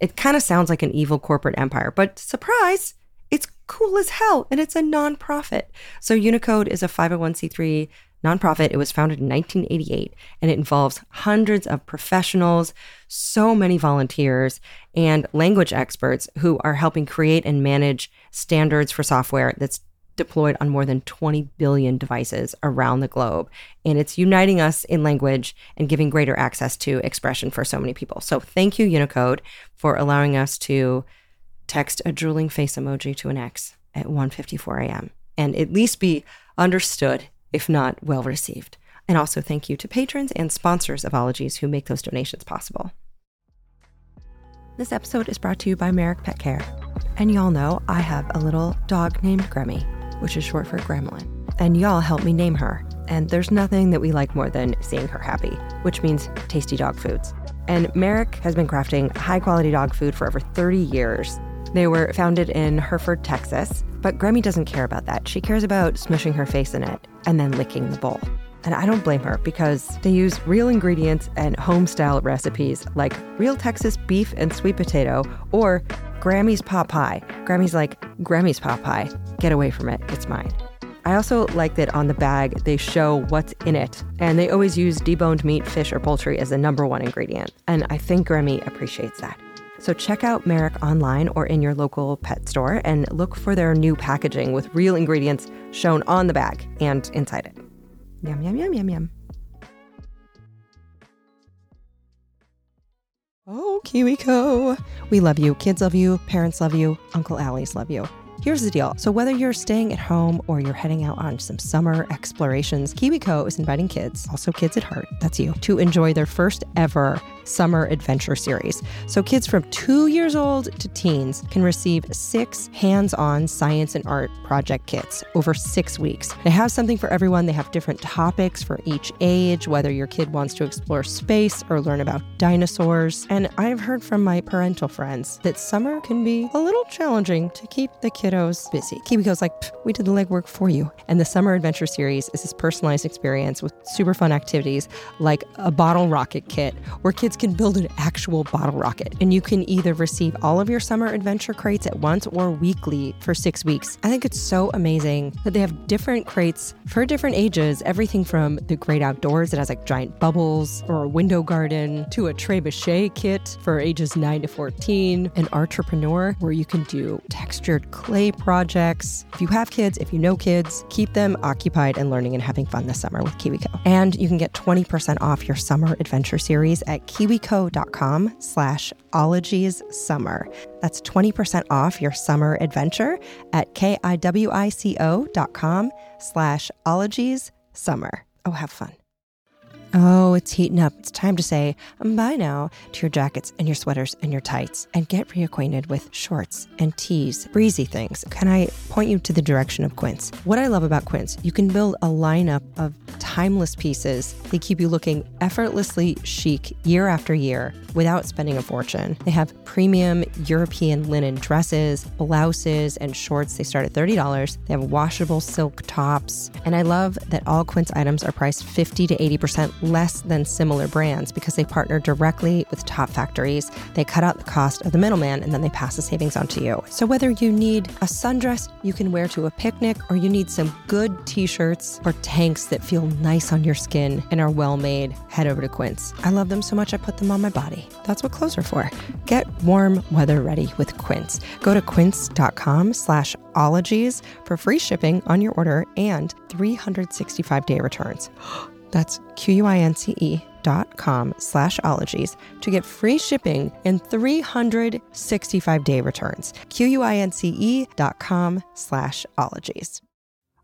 it kind of sounds like an evil corporate empire, but surprise, it's cool as hell and it's a nonprofit. So Unicode is a 501c3 nonprofit. It was founded in 1988 and it involves hundreds of professionals, so many volunteers, and language experts who are helping create and manage standards for software that's deployed on more than 20 billion devices around the globe. And it's uniting us in language and giving greater access to expression for so many people. So thank you, Unicode, for allowing us to text a drooling face emoji to an ex at 1.54 a.m. and at least be understood, if not well received. And also thank you to patrons and sponsors of Ologies who make those donations possible. This episode is brought to you by Merrick Pet Care. And y'all know I have a little dog named Gremmy, which is short for Gremlin. And y'all helped me name her. And there's nothing that we like more than seeing her happy, which means tasty dog foods. And Merrick has been crafting high quality dog food for over 30 years. They were founded in Hereford, Texas, but Grammy doesn't care about that. She cares about smushing her face in it and then licking the bowl. And I don't blame her because they use real ingredients and home style recipes like real Texas beef and sweet potato or Grammy's pot pie. Grammy's like, Grammy's pot pie. Get away from it. It's mine. I also like that on the bag they show what's in it, and they always use deboned meat, fish, or poultry as the number one ingredient. And I think Grammy appreciates that. So check out Merrick online or in your local pet store and look for their new packaging with real ingredients shown on the bag and inside it. Yum, yum, yum, yum, yum. Oh, KiwiCo. We love you. Kids love you. Parents love you. Uncle Allie's love you. Here's the deal. So, whether you're staying at home or you're heading out on some summer explorations, KiwiCo is inviting kids, also kids at heart, that's you, to enjoy their first ever summer adventure series. So, kids from two years old to teens can receive six hands on science and art project kits over six weeks. They have something for everyone, they have different topics for each age, whether your kid wants to explore space or learn about dinosaurs. And I've heard from my parental friends that summer can be a little challenging to keep the kiddos busy. KiwiCo's like, we did the legwork for you. And the Summer Adventure Series is this personalized experience with super fun activities like a bottle rocket kit where kids can build an actual bottle rocket. And you can either receive all of your summer adventure crates at once or weekly for six weeks. I think it's so amazing that they have different crates for different ages, everything from the great outdoors that has like giant bubbles or a window garden to a trebuchet kit for ages 9 to 14, an entrepreneur where you can do textured clay projects. If you have kids, if you know kids, keep them occupied and learning and having fun this summer with KiwiCo. And you can get 20% off your summer adventure series at kiwico.com slash ologies summer. That's 20% off your summer adventure at K-I-W-I-C-O dot com slash ologies summer. Oh, have fun. Oh, it's heating up. It's time to say um, bye now to your jackets and your sweaters and your tights and get reacquainted with shorts and tees, breezy things. Can I point you to the direction of Quince? What I love about Quince, you can build a lineup of timeless pieces. They keep you looking effortlessly chic year after year without spending a fortune. They have premium European linen dresses, blouses, and shorts. They start at $30. They have washable silk tops. And I love that all Quince items are priced 50 to 80% less than similar brands because they partner directly with top factories. They cut out the cost of the middleman and then they pass the savings on to you. So whether you need a sundress you can wear to a picnic or you need some good t-shirts or tanks that feel nice on your skin and are well made, head over to Quince. I love them so much I put them on my body. That's what clothes are for. Get warm weather ready with Quince. Go to quince.com slash ologies for free shipping on your order and 365 day returns. [gasps] That's Q-U-I-N-C-E dot com slash ologies to get free shipping and 365 day returns. Q-U-I-N-C-E dot com slash ologies.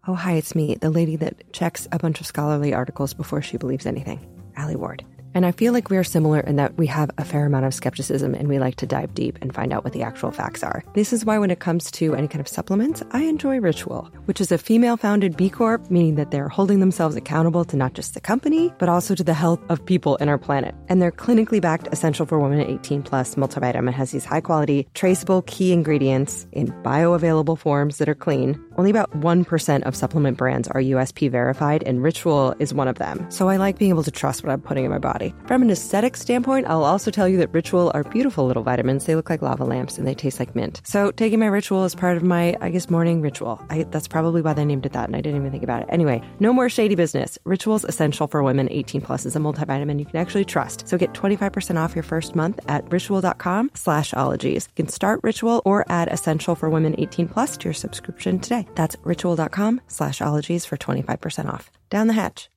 Oh, hi, it's me, the lady that checks a bunch of scholarly articles before she believes anything, Allie Ward. And I feel like we are similar in that we have a fair amount of skepticism and we like to dive deep and find out what the actual facts are. This is why, when it comes to any kind of supplements, I enjoy Ritual, which is a female founded B Corp, meaning that they're holding themselves accountable to not just the company, but also to the health of people in our planet. And their clinically backed Essential for Women 18 Plus multivitamin has these high quality, traceable key ingredients in bioavailable forms that are clean. Only about 1% of supplement brands are USP verified, and Ritual is one of them. So I like being able to trust what I'm putting in my body. From an aesthetic standpoint, I'll also tell you that Ritual are beautiful little vitamins. They look like lava lamps and they taste like mint. So taking my Ritual is part of my, I guess, morning ritual. I, that's probably why they named it that, and I didn't even think about it. Anyway, no more shady business. Ritual's Essential for Women 18 Plus is a multivitamin you can actually trust. So get 25% off your first month at ritual.com slash ologies. You can start Ritual or add Essential for Women 18 Plus to your subscription today. That's ritual.com slash ologies for 25% off. Down the hatch.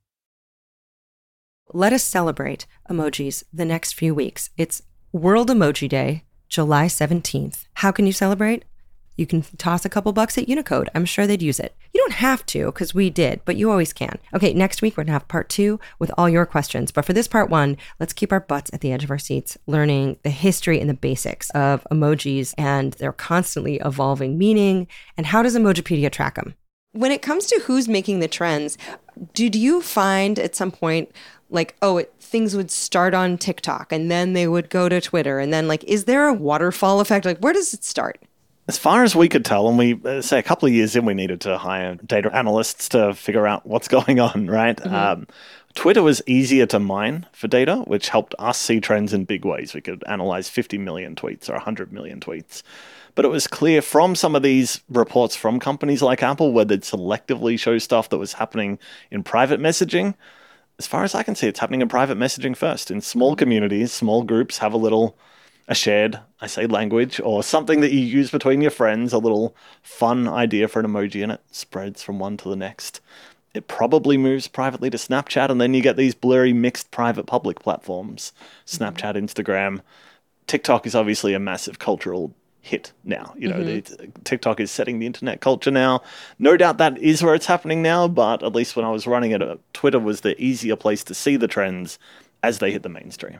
Let us celebrate emojis the next few weeks. It's World Emoji Day, July 17th. How can you celebrate? You can toss a couple bucks at Unicode. I'm sure they'd use it. You don't have to, because we did, but you always can. Okay, next week we're gonna have part two with all your questions. But for this part one, let's keep our butts at the edge of our seats, learning the history and the basics of emojis and their constantly evolving meaning, and how does Emojipedia track them? When it comes to who's making the trends, did you find at some point like oh it, things would start on TikTok and then they would go to Twitter and then like is there a waterfall effect like where does it start? As far as we could tell, and we uh, say a couple of years in, we needed to hire data analysts to figure out what's [laughs] going on, right? Mm-hmm. Um, Twitter was easier to mine for data, which helped us see trends in big ways. We could analyze 50 million tweets or 100 million tweets. But it was clear from some of these reports from companies like Apple, where they'd selectively show stuff that was happening in private messaging. As far as I can see, it's happening in private messaging first. In small communities, small groups have a little a shared, I say, language or something that you use between your friends, a little fun idea for an emoji, and it spreads from one to the next. It probably moves privately to Snapchat, and then you get these blurry, mixed private public platforms Snapchat, Instagram. TikTok is obviously a massive cultural hit now. You know, mm-hmm. TikTok is setting the internet culture now. No doubt that is where it's happening now, but at least when I was running it, uh, Twitter was the easier place to see the trends as they hit the mainstream.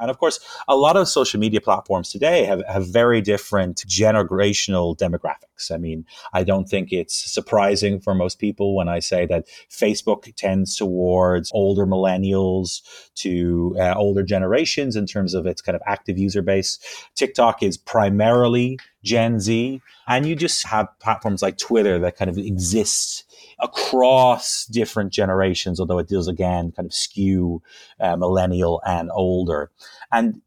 And of course, a lot of social media platforms today have, have very different generational demographics. I mean, I don't think it's surprising for most people when I say that Facebook tends towards older millennials to uh, older generations in terms of its kind of active user base. TikTok is primarily Gen Z. And you just have platforms like Twitter that kind of exist across different generations, although it does again kind of skew uh, millennial and older. And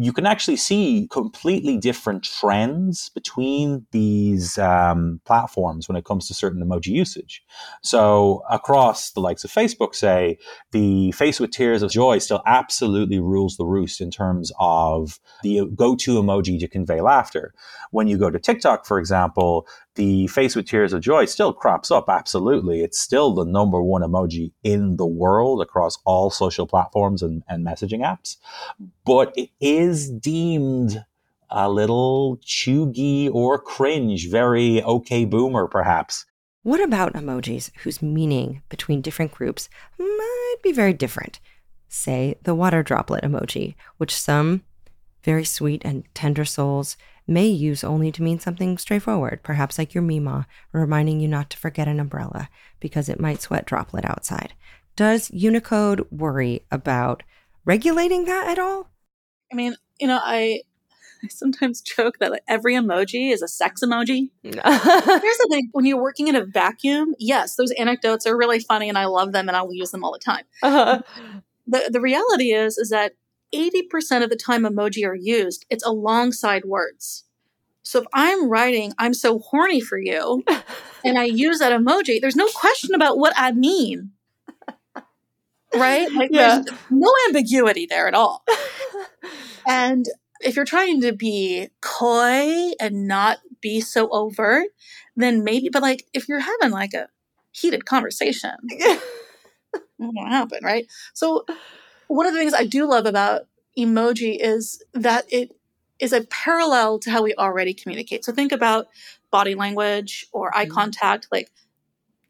you can actually see completely different trends between these um, platforms when it comes to certain emoji usage. So across the likes of Facebook, say the face with tears of joy still absolutely rules the roost in terms of the go-to emoji to convey laughter. When you go to TikTok, for example, the face with tears of joy still crops up. Absolutely. It's still the number one emoji in the world across all social platforms and, and messaging apps. But it is deemed a little cheugy or cringe, very okay boomer, perhaps. What about emojis whose meaning between different groups might be very different? Say the water droplet emoji, which some very sweet and tender souls may use only to mean something straightforward, perhaps like your Mima, reminding you not to forget an umbrella because it might sweat droplet outside. Does Unicode worry about regulating that at all? I mean, you know, I [laughs] I sometimes joke that like every emoji is a sex emoji. [laughs] Here's the thing: when you're working in a vacuum, yes, those anecdotes are really funny, and I love them, and I'll use them all the time. Uh-huh. The the reality is is that 80% of the time emoji are used, it's alongside words. So if I'm writing, I'm so horny for you, [laughs] and I use that emoji, there's no question about what I mean. Right? Like yeah. there's no ambiguity there at all. [laughs] and if you're trying to be coy and not be so overt, then maybe, but like if you're having like a heated conversation, [laughs] it won't happen, right? So one of the things I do love about emoji is that it is a parallel to how we already communicate. So think about body language or eye mm-hmm. contact, like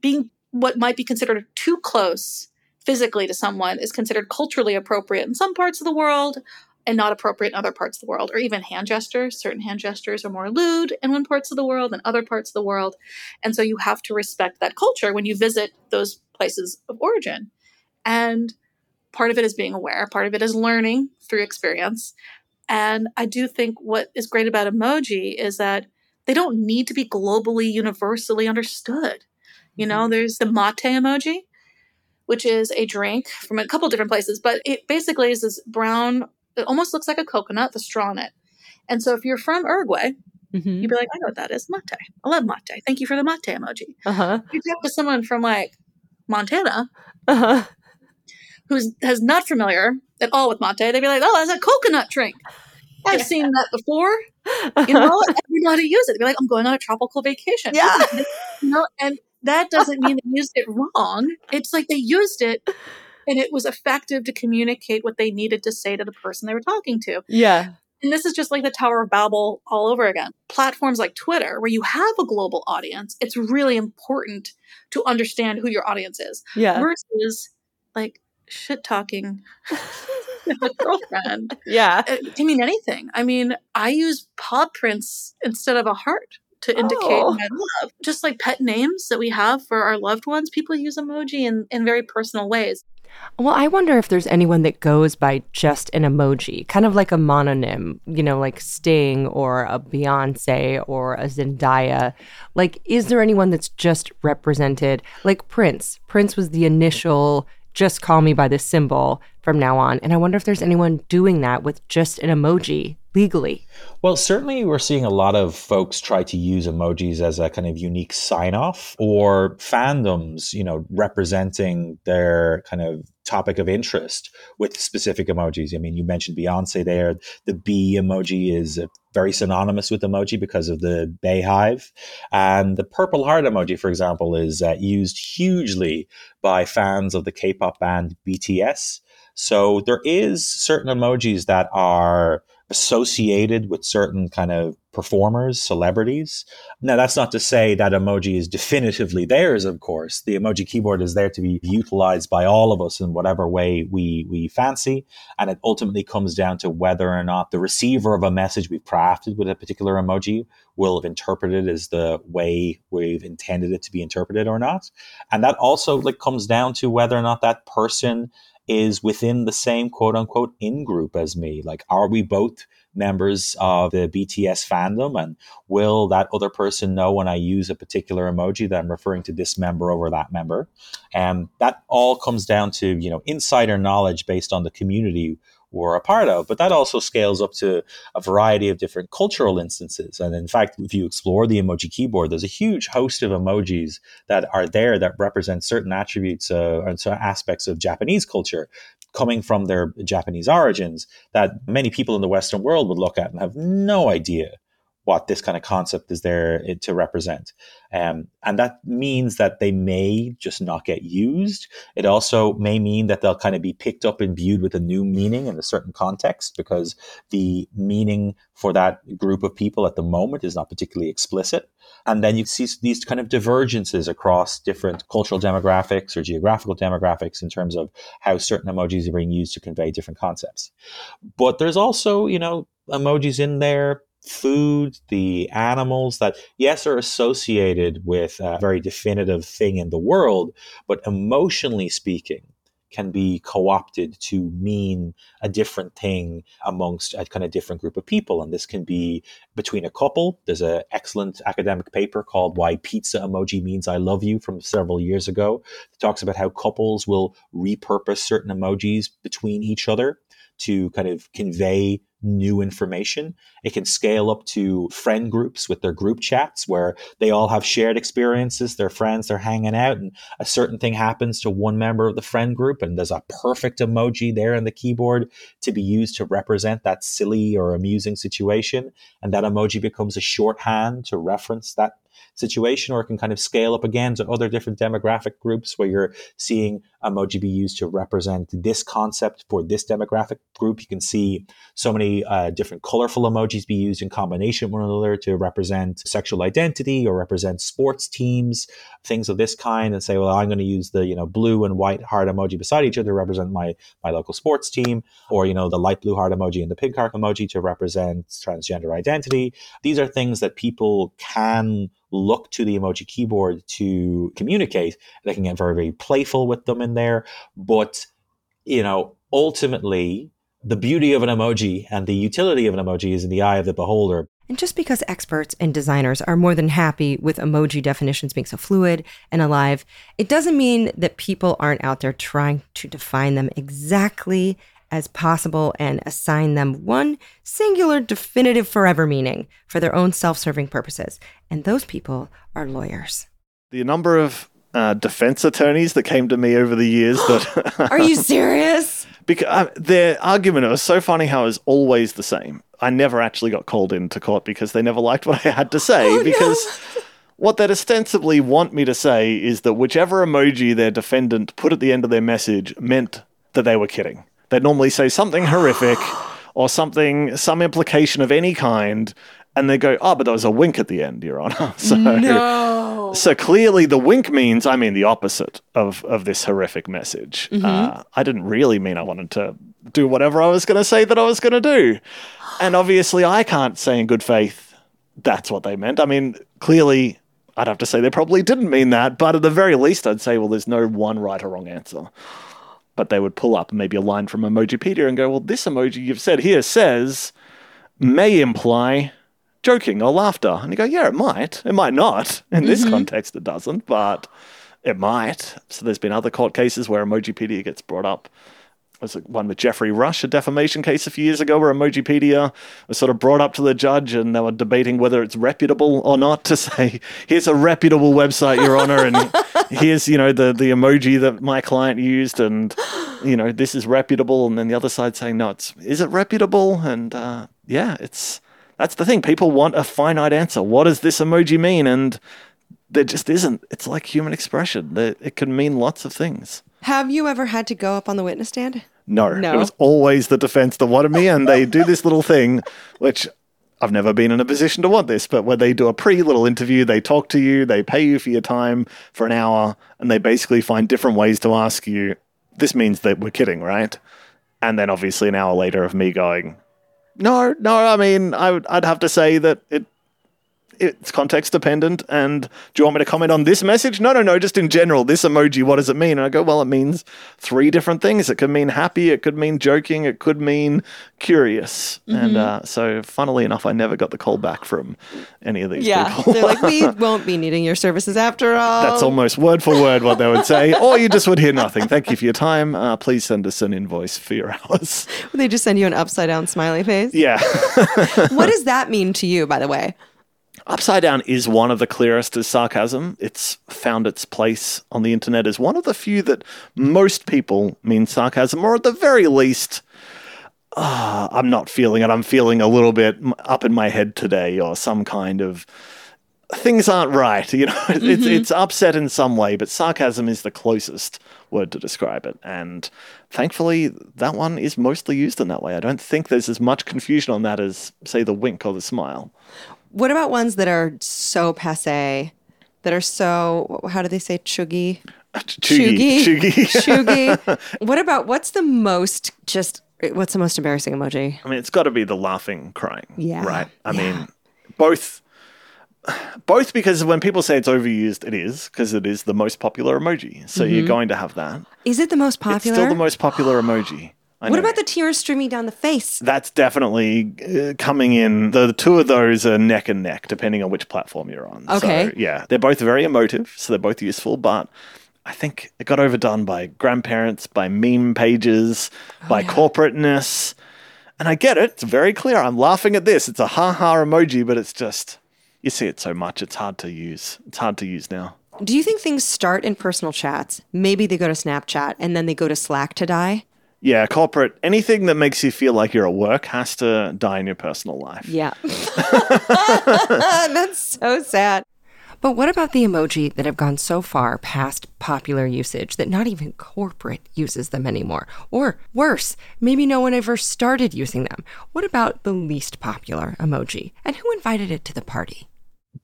being what might be considered too close physically to someone is considered culturally appropriate in some parts of the world and not appropriate in other parts of the world, or even hand gestures. Certain hand gestures are more lewd in one parts of the world than other parts of the world. And so you have to respect that culture when you visit those places of origin. And part of it is being aware, part of it is learning through experience. And I do think what is great about emoji is that they don't need to be globally, universally understood. You know, mm-hmm. there's the mate emoji, which is a drink from a couple different places, but it basically is this brown, it almost looks like a coconut, the straw in it. And so if you're from Uruguay, mm-hmm. you'd be like, I know what that is, mate. I love mate. Thank you for the mate emoji. Uh-huh. You talk to someone from like Montana, uh-huh who's has not familiar at all with mate, they'd be like, "Oh, that's a coconut drink." I've yeah. seen that before. You [laughs] know, you know how to use it. They'd be like, "I'm going on a tropical vacation." Yeah, [laughs] you know, and that doesn't mean they used it wrong. It's like they used it and it was effective to communicate what they needed to say to the person they were talking to. Yeah. And this is just like the Tower of Babel all over again. Platforms like Twitter, where you have a global audience, it's really important to understand who your audience is. Yeah. Versus like shit talking [laughs] a girlfriend. Yeah. Uh, it can mean anything. I mean, I use paw prints instead of a heart to indicate oh. my love. Just like pet names that we have for our loved ones, people use emoji in, in very personal ways. Well, I wonder if there's anyone that goes by just an emoji, kind of like a mononym, you know, like Sting or a Beyonce or a Zendaya. Like, is there anyone that's just represented? Like Prince. Prince was the initial just call me by this symbol from now on. And I wonder if there's anyone doing that with just an emoji legally. Well, certainly we're seeing a lot of folks try to use emojis as a kind of unique sign off or fandoms, you know, representing their kind of topic of interest with specific emojis. I mean, you mentioned Beyonce there. The bee emoji is very synonymous with emoji because of the Beyhive. And the purple heart emoji, for example, is uh, used hugely by fans of the K pop band BTS. So there is certain emojis that are associated with certain kind of performers, celebrities. Now, that's not to say that emoji is definitively theirs, of course. The emoji keyboard is there to be utilized by all of us in whatever way we, we fancy. And it ultimately comes down to whether or not the receiver of a message we've crafted with a particular emoji will have interpreted as the way we've intended it to be interpreted or not. And that also like comes down to whether or not that person is within the same quote unquote in group as me. Like, are we both members of the BTS fandom? And will that other person know when I use a particular emoji that I'm referring to this member over that member? And that all comes down to, you know, insider knowledge based on the community we're a part of. But that also scales up to a variety of different cultural instances. And in fact, if you explore the emoji keyboard, there's a huge host of emojis that are there that represent certain attributes uh, and certain aspects of Japanese culture coming from their Japanese origins that many people in the Western world would look at and have no idea what this kind of concept is there eh, to represent. Um, and that means that they may just not get used. It also may mean that they'll kind of be picked up and viewed with a new meaning in a certain context because the meaning for that group of people at the moment is not particularly explicit. And then you see these kind of divergences across different cultural demographics or geographical demographics in terms of how certain emojis are being used to convey different concepts. But there's also, you know, emojis in there food, the animals that, yes, are associated with a very definitive thing in the world, but emotionally speaking, can be co-opted to mean a different thing amongst a kind of different group of people. And this can be between a couple. There's an excellent academic paper called why pizza emoji means i love you from several years ago it talks about how couples will repurpose certain emojis between each other to kind of convey new information. It can scale up to friend groups with their group chats where they all have shared experiences, they're friends, they're hanging out, and a certain thing happens to one member of the friend group, and there's a perfect emoji there in the keyboard to be used to represent that silly or amusing situation. And that emoji becomes a shorthand to reference that situation, or it can kind of scale up again to other different demographic groups where you're seeing emoji be used to represent this concept for this demographic group. You can see so many uh, different colorful emojis be used in combination with one another to represent sexual identity or represent sports teams, things of this kind, and say, well, I'm going to use the you know blue and white heart emoji beside each other to represent my my local sports team, or you know the light blue heart emoji and the pink heart emoji to represent transgender identity. These are things that people can look to the emoji keyboard to communicate. They can get very, very playful with them in there. But, you know, ultimately, the beauty of an emoji and the utility of an emoji is in the eye of the beholder. And just because experts and designers are more than happy with emoji definitions being so fluid and alive, it doesn't mean that people aren't out there trying to define them exactly as possible and assign them one singular, definitive, forever meaning for their own self serving purposes. And those people are lawyers. The number of uh, defense attorneys that came to me over the years that. [gasps] are you serious? [laughs] because uh, their argument it was so funny how it was always the same. I never actually got called into court because they never liked what I had to say [laughs] oh, because. No. What they'd ostensibly want me to say is that whichever emoji their defendant put at the end of their message meant that they were kidding. They'd normally say something horrific or something, some implication of any kind, and they go, "Oh, but there was a wink at the end, Your Honor." [laughs] So, no. so clearly, the wink means I mean the opposite of of this horrific message. Mm-hmm. Uh, I didn't really mean I wanted to do whatever I was going to say that I was going to do, and obviously, I can't say in good faith that's what they meant. I mean, clearly. I'd have to say they probably didn't mean that, but at the very least, I'd say, well, there's no one right or wrong answer but they would pull up maybe a line from Emojipedia and go, well, this emoji you've said here says may imply joking or laughter. And you go, yeah, it might. It might not. [laughs] In this mm-hmm. context, it doesn't, but it might. So there's been other court cases where Emojipedia gets brought up was one with Geoffrey Rush, a defamation case a few years ago where Emojipedia was sort of brought up to the judge and they were debating whether it's reputable or not to [laughs] say, here's a reputable website, Your Honor, and here's, you know, the, the emoji that my client used and, you know, this is reputable. And then the other side saying, no, it's, is it reputable? And uh, yeah, it's, that's the thing. People want a finite answer. What does this emoji mean? And there just isn't. It's like human expression. It can mean lots of things. Have you ever had to go up on the witness stand? No, No. it was always the defense that wanted me, and they do this little thing, which I've never been in a position to want this, but where they do a pre little interview, they talk to you, they pay you for your time for an hour, and they basically find different ways to ask you. This means that we're kidding, right? And then obviously an hour later of me going, no, no, I mean, I would, I'd have to say that it it's context dependent. And do you want me to comment on this message? No, no, no, just in general, this emoji, what does it mean? And I go, well, it means three different things. It could mean happy, it could mean joking, it could mean curious. And uh, so, funnily enough, I never got the call back from any of these Yeah. people. They're like, we [laughs] won't be needing your services after all. That's almost word for word what they would say, [laughs] or you just would hear nothing. Thank you for your time. Uh, please send us an invoice for your hours. Would they just send you an upside down smiley face. Yeah. [laughs] what does that mean to you, by the way? Upside down is one of the clearest as sarcasm. It's found its place on the internet as one of the few that most people mean sarcasm, or at the very least, ah, I'm not feeling it. I'm feeling a little bit up in my head today, or some kind of things aren't right. [laughs] You know, it's it's upset in some way, but sarcasm is the closest word to describe it. And thankfully, that one is mostly used in that way. I don't think there's as much confusion on that as, say, the wink or the smile. What about ones that are so passe, that are so, how do they say, cheugy? Cheugy. Cheugy. [laughs] Cheugy. what about, what's the most just, what's the most embarrassing emoji? I mean, it's got to be the laughing, crying. Yeah, Right. I yeah. mean, both. Both because when people say it's overused, it is because it is the most popular emoji. So you're going to have that. Is it the most popular? It's Mm-hmm. still the most popular [gasps] emoji. I what know. about the tears streaming down the face? That's definitely uh, coming in. The, the two of those are neck and neck, depending on which platform you're on. Okay. So, yeah, they're both very emotive, so they're both useful, but I think it got overdone by grandparents, by meme pages, Oh, by corporateness. And I get it. It's very clear. I'm laughing at this. It's a ha ha emoji, but it's just, you see it so much. It's hard to use. It's hard to use now. Do you think things start in personal chats? Maybe they go to Snapchat and then they go to Slack to die? Yeah, corporate, anything that makes you feel like you're at work has to die in your personal life. Yeah. [laughs] [laughs] That's so sad. But what about the emoji that have gone so far past popular usage that not even corporate uses them anymore? Or worse, maybe no one ever started using them. What about the least popular emoji? And who invited it to the party?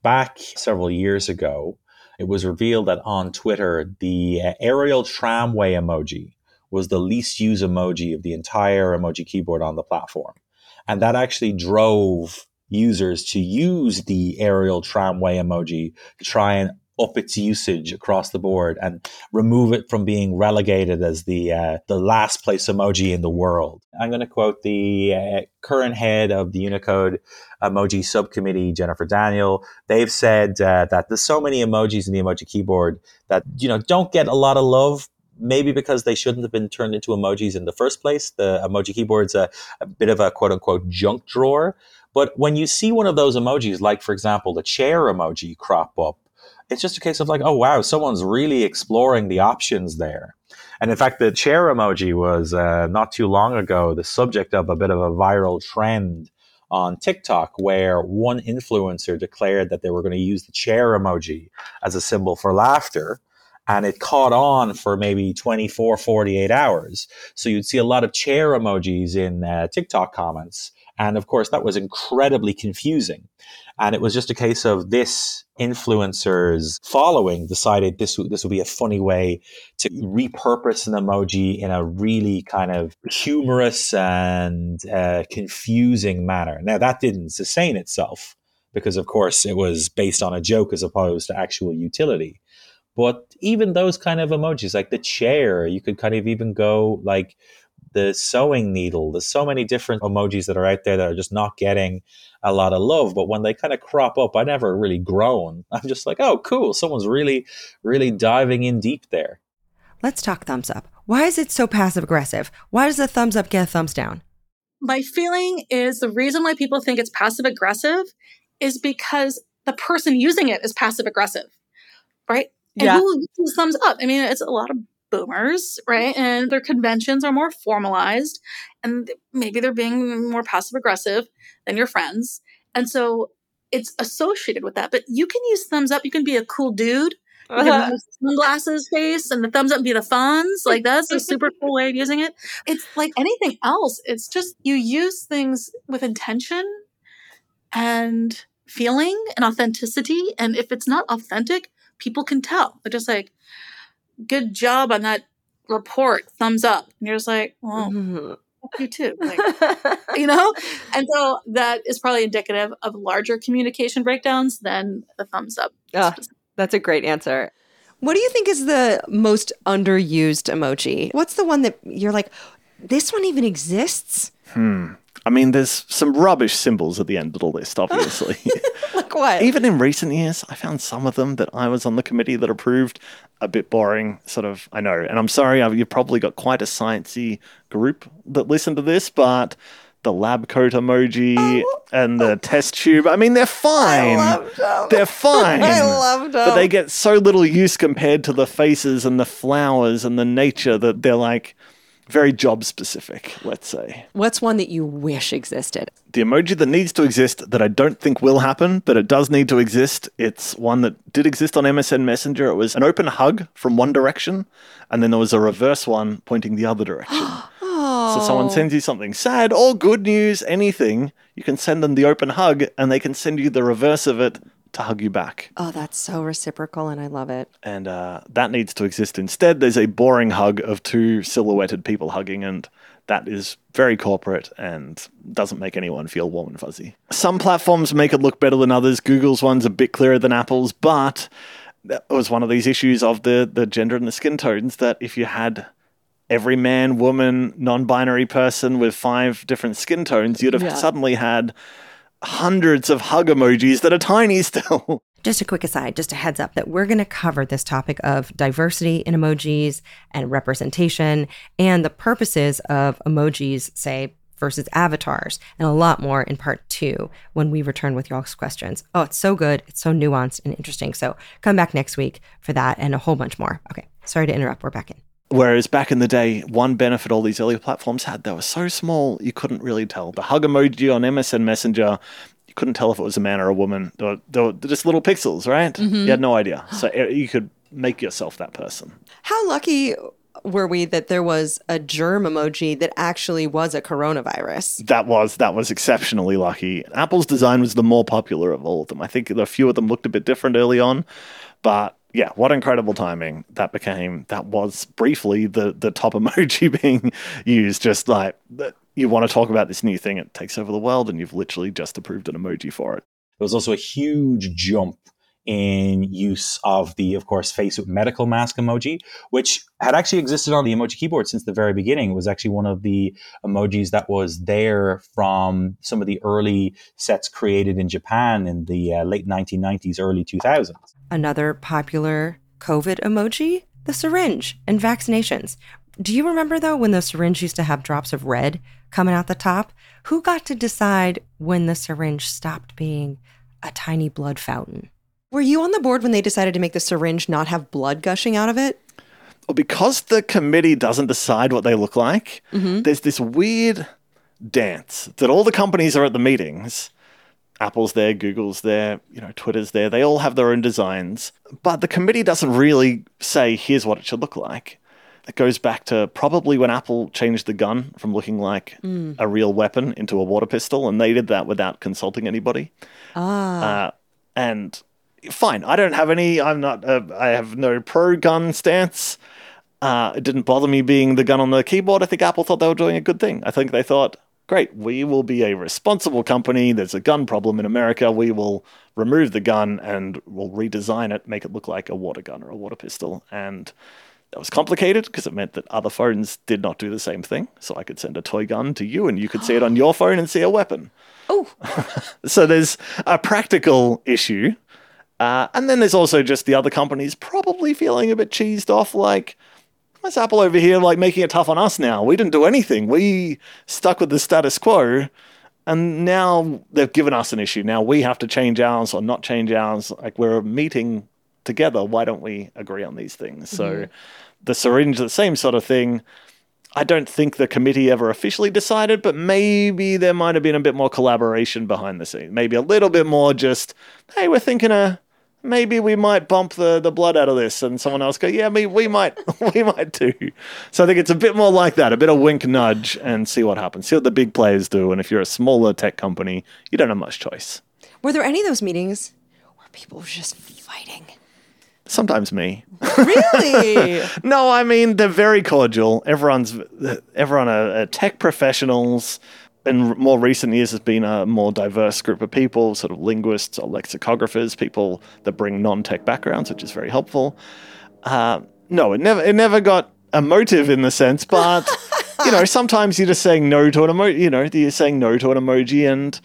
back several years ago, it was revealed that on Twitter, the uh, aerial tramway emoji was the least used emoji of the entire emoji keyboard on the platform. And that actually drove users to use the aerial tramway emoji to try and up its usage across the board and remove it from being relegated as the uh, the last place emoji in the world. I'm going to quote the uh, current head of the Unicode emoji subcommittee, Jennifer Daniel. They've said uh, that there's so many emojis in the emoji keyboard that you know don't get a lot of love. Maybe because they shouldn't have been turned into emojis in the first place. The emoji keyboard's a, a bit of a quote unquote junk drawer. But when you see one of those emojis, like for example the chair emoji crop up, it's just a case of like, oh wow, someone's really exploring the options there. And in fact, the chair emoji was uh, not too long ago the subject of a bit of a viral trend on TikTok where one influencer declared that they were going to use the chair emoji as a symbol for laughter. And it caught on for maybe 24, 48 hours. So you'd see a lot of chair emojis in uh, TikTok comments. And of course, that was incredibly confusing. And it was just a case of this influencer's following decided this would, this would be a funny way to repurpose an emoji in a really kind of humorous and uh, confusing manner. Now, that didn't sustain itself because, of course, it was based on a joke as opposed to actual utility. But even those kind of emojis, like the chair, you could kind of even go like the sewing needle. There's so many different emojis that are out there that are just not getting a lot of love. But when they kind of crop up, I never really groan. [laughs] I'm just like, oh, cool. Someone's really, really diving in deep there. Let's talk thumbs up. Why is it so passive aggressive? Why does a thumbs up get a thumbs down? My feeling is the reason why people think it's passive aggressive is because the person using it is passive aggressive, right? And Yeah. who uses thumbs up? I mean, it's a lot of boomers, right? Mm-hmm. And their conventions are more formalized and maybe they're being more passive aggressive than your friends. And so it's associated with that. But you can use thumbs up. You can be a cool dude You can [laughs] use sunglasses face and the thumbs up be the Fonz. Like that's a super cool way of using it. It's like anything else. It's just you use things with intention and feeling and authenticity. And if it's not authentic, people can tell. They're just like, good job on that report, thumbs up. And you're just like, well, Mhm. you too. [laughs] Like, you know? And so that is probably indicative of larger communication breakdowns than the thumbs up. Ah, that's a great answer. What do you think is the most underused emoji? What's the one that you're like, this one even exists? I mean, there's some rubbish symbols at the end of the list, obviously. [laughs] Like what? Even in recent years, I found some of them that I was on the committee that approved a bit boring. Sort of, I know, and I'm sorry, I've, you've probably got quite a sciencey group that listen to this, but the lab coat emoji oh. and the test tube, I mean, they're fine. them. They're fine. [laughs] I loved them. But they get so little use compared to the faces and the flowers and the nature that they're like very job specific, let's say. What's one that you wish existed? The emoji that needs to exist that I don't think will happen, but it does need to exist. It's one that did exist on MSN Messenger. It was an open hug from one direction, and then there was a reverse one pointing the other direction. [gasps] So someone sends you something sad or good news, anything, you can send them the open hug, and they can send you the reverse of it to hug you back. oh, that's so reciprocal, and I love it. and uh, that needs to exist instead. There's a boring hug of two silhouetted people hugging, and that is very corporate and doesn't make anyone feel warm and fuzzy. Some platforms make it look better than others. Google's one's a bit clearer than Apple's, but that was one of these issues of the the gender and the skin tones that if you had every man, woman, non-binary person with five different skin tones, you'd have Yeah. suddenly had hundreds of hug emojis that are tiny still. [laughs] Just a quick aside, just a heads up that we're going to cover this topic of diversity in emojis and representation and the purposes of emojis, say, versus avatars, and a lot more in part two when we return with y'all's questions. Oh, it's so good. It's so nuanced and interesting. So come back next week for that and a whole bunch more. Okay. Sorry to interrupt. We're back in. Whereas back in the day, one benefit all these early platforms had, they were so small, you couldn't really tell. The hug emoji on MSN Messenger, you couldn't tell if it was a man or a woman. They were, they were just little pixels, right? You had no idea. So uh, you could make yourself that person. How lucky were we that there was a germ emoji that actually was a coronavirus? That was that was exceptionally lucky. Apple's design was the more popular of all of them. I think a few of them looked a bit different early on, but yeah, what incredible timing that became. That was briefly the the top [laughs] emoji being used. Just like you want to talk about this new thing, it takes over the world, and you've literally just approved an emoji for it. There was also a huge jump in use of the, of course, face with medical mask emoji, which had actually existed on the emoji keyboard since the very beginning. It was actually one of the emojis that was there from some of the early sets created in Japan in the uh, late 1990s, early 2000s. Another popular COVID emoji, the syringe and vaccinations. Do you remember though when the syringe used to have drops of red coming out the top? Who got to decide when the syringe stopped being a tiny blood fountain? Were you on the board when they decided to make the syringe not have blood gushing out of it? Well, because the committee doesn't decide what they look like, mm-hmm. there's this weird dance that all the companies are at the meetings. Apple's there, Google's there, you know, Twitter's there. They all have their own designs, but the committee doesn't really say here's what it should look like. It goes back to probably when Apple changed the gun from looking like a real weapon into a water pistol, and they did that without consulting anybody. Ah. Uh, and fine, I don't have any. I'm not. Uh, I have no pro gun stance. Uh, it didn't bother me being the gun on the keyboard. I think Apple thought they were doing a good thing. I think they thought, great, we will be a responsible company. There's a gun problem in America. We will remove the gun and we'll redesign it, make it look like a water gun or a water pistol. And that was complicated because it meant that other phones did not do the same thing. So I could send a toy gun to you and you could see it on [gasps] your phone and see a weapon. Oh, [laughs] So there's a practical issue. Uh, and then there's also just the other companies probably feeling a bit cheesed off, like, why's Apple over here like making it tough on us now? We didn't do anything. We stuck with the status quo. And now they've given us an issue. Now we have to change ours or not change ours. Like we're meeting together. Why don't we agree on these things? So mm-hmm. the syringe, the same sort of thing. I don't think the committee ever officially decided, but maybe there might have been a bit more collaboration behind the scenes. Maybe a little bit more just, hey, we're thinking of maybe we might bump the, the blood out of this, and someone else go, yeah, me, we might, [laughs] we might too. So I think it's a bit more like that, a bit of wink nudge, and see what happens. See what the big players do, and if you're a smaller tech company, you don't have much choice. Were there any of those meetings where people were just fighting? Sometimes me. Really? [laughs] No, I mean they're very cordial. Everyone's everyone are, are tech professionals. In more recent years, has been a more diverse group of people, sort of linguists or lexicographers, people that bring non-tech backgrounds, which is very helpful. Uh, no, it never it never got emotive in the sense, but [laughs] you know, sometimes you're just saying no to an emoji. You know, you're saying no to an emoji, and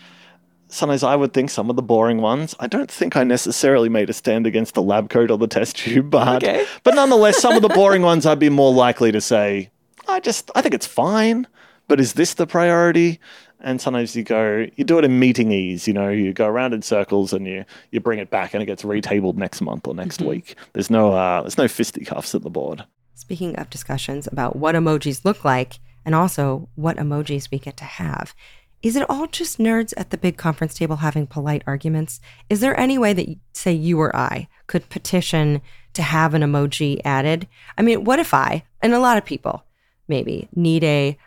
sometimes I would think some of the boring ones. I don't think I necessarily made a stand against the lab coat or the test tube, [laughs] but Okay. but nonetheless, some of the boring ones I'd be more likely to say, I just I think it's fine, but is this the priority? And sometimes you go, you do it in meeting ease, you know, you go around in circles and you you bring it back and it gets retabled next month or next week. There's no uh, there's no fisticuffs at the board. Speaking of discussions about what emojis look like and also what emojis we get to have, is it all just nerds at the big conference table having polite arguments? Is there any way that, say, you or I could petition to have an emoji added? I mean, what if I, and a lot of people maybe, need a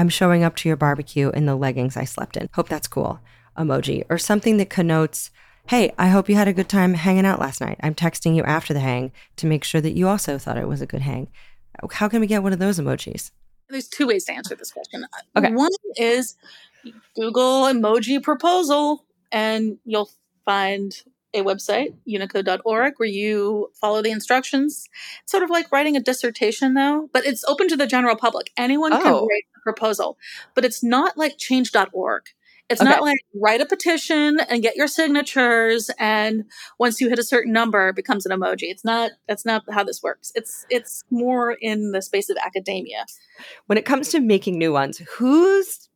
I'm showing up to your barbecue in the leggings I slept in. Hope that's cool emoji or something that connotes, hey, I hope you had a good time hanging out last night. I'm texting you after the hang to make sure that you also thought it was a good hang. How can we get one of those emojis? There's two ways to answer this question. Uh, okay. One is Google emoji proposal, and you'll find a website, unicode.org, where you follow the instructions. It's sort of like writing a dissertation, though, but it's open to the general public. Anyone can Oh. write a proposal, but it's not like change.org. It's Okay. not like write a petition and get your signatures, and once you hit a certain number, it becomes an emoji. It's not. That's not how this works. It's it's more in the space of academia. When it comes to making new ones, who's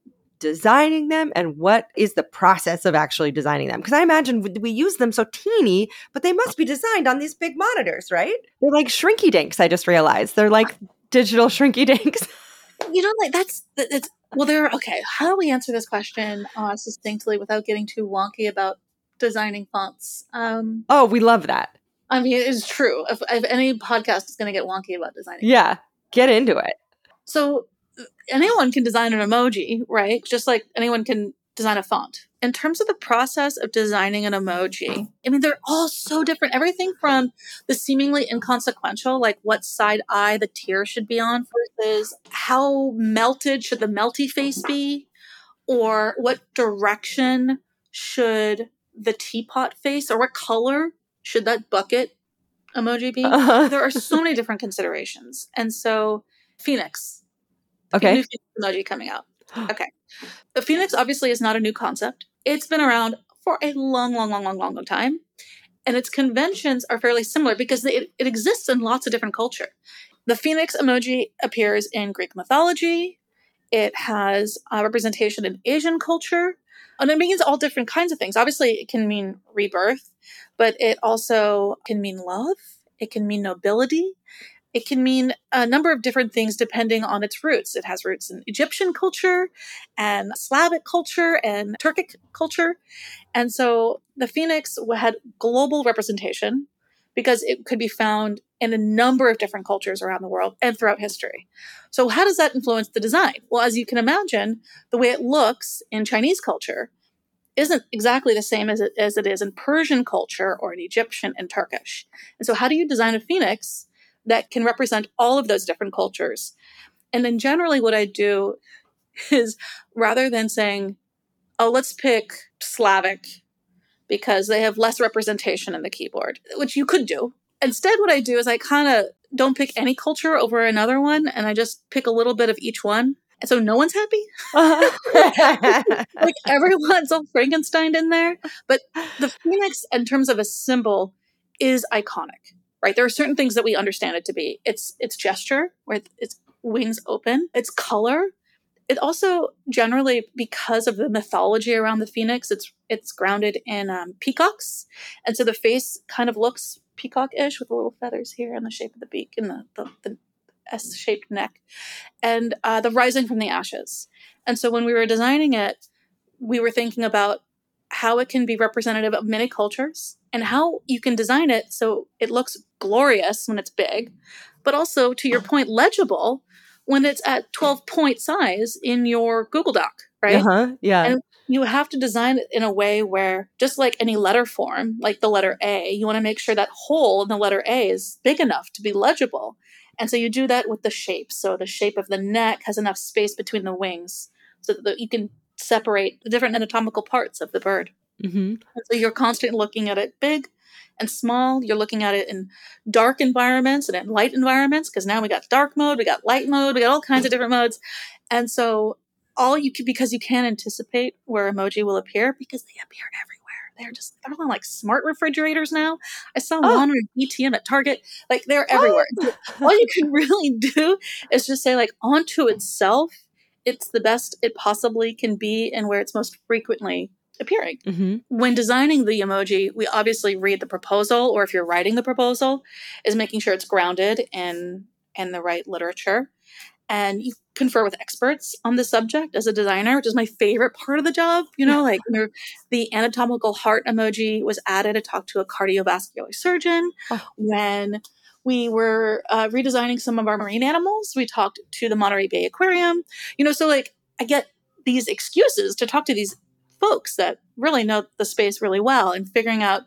designing them and what is the process of actually designing them? Because I imagine we- use them so teeny, but they must be designed on these big monitors, right? They're like shrinky dinks, I just realized. They're like digital shrinky [laughs] dinks. you know like that's that- it's well there okay how do we answer this question uh, succinctly without getting too wonky about designing fonts um Oh, we love that. i mean it's true if, if any podcast is going to get wonky about designing Yeah, get into it. so anyone can design an emoji right? Just like anyone can design a font. In terms of the process of designing an emoji i mean they're all so different. Everything from the seemingly inconsequential like what side eye the tear should be on versus how melted should the melty face be or what direction should the teapot face or what color should that bucket emoji be? Uh-huh. there are so many different considerations. And so phoenix Okay. new Phoenix emoji coming out. Okay. The Phoenix obviously is not a new concept. It's been around for a long, long, long, long, long, long time. And its conventions are fairly similar because it, it exists in lots of different culture. The Phoenix emoji appears in Greek mythology. It has a representation in Asian culture. And it means all different kinds of things. Obviously, it can mean rebirth, but it also can mean love. It can mean nobility. It can mean a number of different things depending on its roots. It has roots in Egyptian culture and Slavic culture and Turkic culture. And so the phoenix had global representation because it could be found in a number of different cultures around the world and throughout history. So, how does that influence the design? Well, as you can imagine, the way it looks in Chinese culture isn't exactly the same as it, as it is in Persian culture or in Egyptian and Turkish. And so, how do you design a phoenix that can represent all of those different cultures? And then, generally, what I do is rather than saying, oh, let's pick Slavic because they have less representation in the keyboard, which you could do. Instead, what I do is I kind of don't pick any culture over another one and I just pick a little bit of each one. And so no one's happy. [laughs] like everyone's all Frankenstein in there. But the phoenix, in terms of a symbol, is iconic, right? There are certain things that we understand it to be. It's its gesture, where its wings open, its color. It also generally, because of the mythology around the phoenix, it's it's grounded in um, peacocks, and so the face kind of looks peacock-ish with the little feathers here and the shape of the beak and the the, the S-shaped neck, and uh, the rising from the ashes. And so when we were designing it, we were thinking about how it can be representative of many cultures and how you can design it so it looks glorious when it's big, but also, to your point, legible when it's at 12 point size in your Google Doc, right? Uh-huh. Yeah. And you have to design it in a way where, just like any letter form, like the letter A, you want to make sure that hole in the letter A is big enough to be legible. And so you do that with the shape. So the shape of the neck has enough space between the wings so that you can separate the different anatomical parts of the bird. Mm-hmm. so you're constantly looking at it big and small. You're looking at it in dark environments and in light environments because now we got dark mode, we got light mode, we got all kinds of different modes. And so all you can because you can anticipate where emoji will appear because they appear everywhere. They're just they're on like smart refrigerators now. I saw Oh. one on ATM at Target. Like they're everywhere. all you [laughs] can really do is just say like onto itself, it's the best it possibly can be and where it's most frequently appearing Mm-hmm. when designing the emoji, we obviously read the proposal, or if you're writing the proposal, is making sure it's grounded in in the right literature. And you confer with experts on the subject as a designer, which is my favorite part of the job. You know, [laughs] like the, anatomical heart emoji was added to talk to a cardiovascular surgeon. Oh. When we were uh, redesigning some of our marine animals, we talked to the Monterey Bay Aquarium. You know, so like I get these excuses to talk to these folks that really know the space really well and figuring out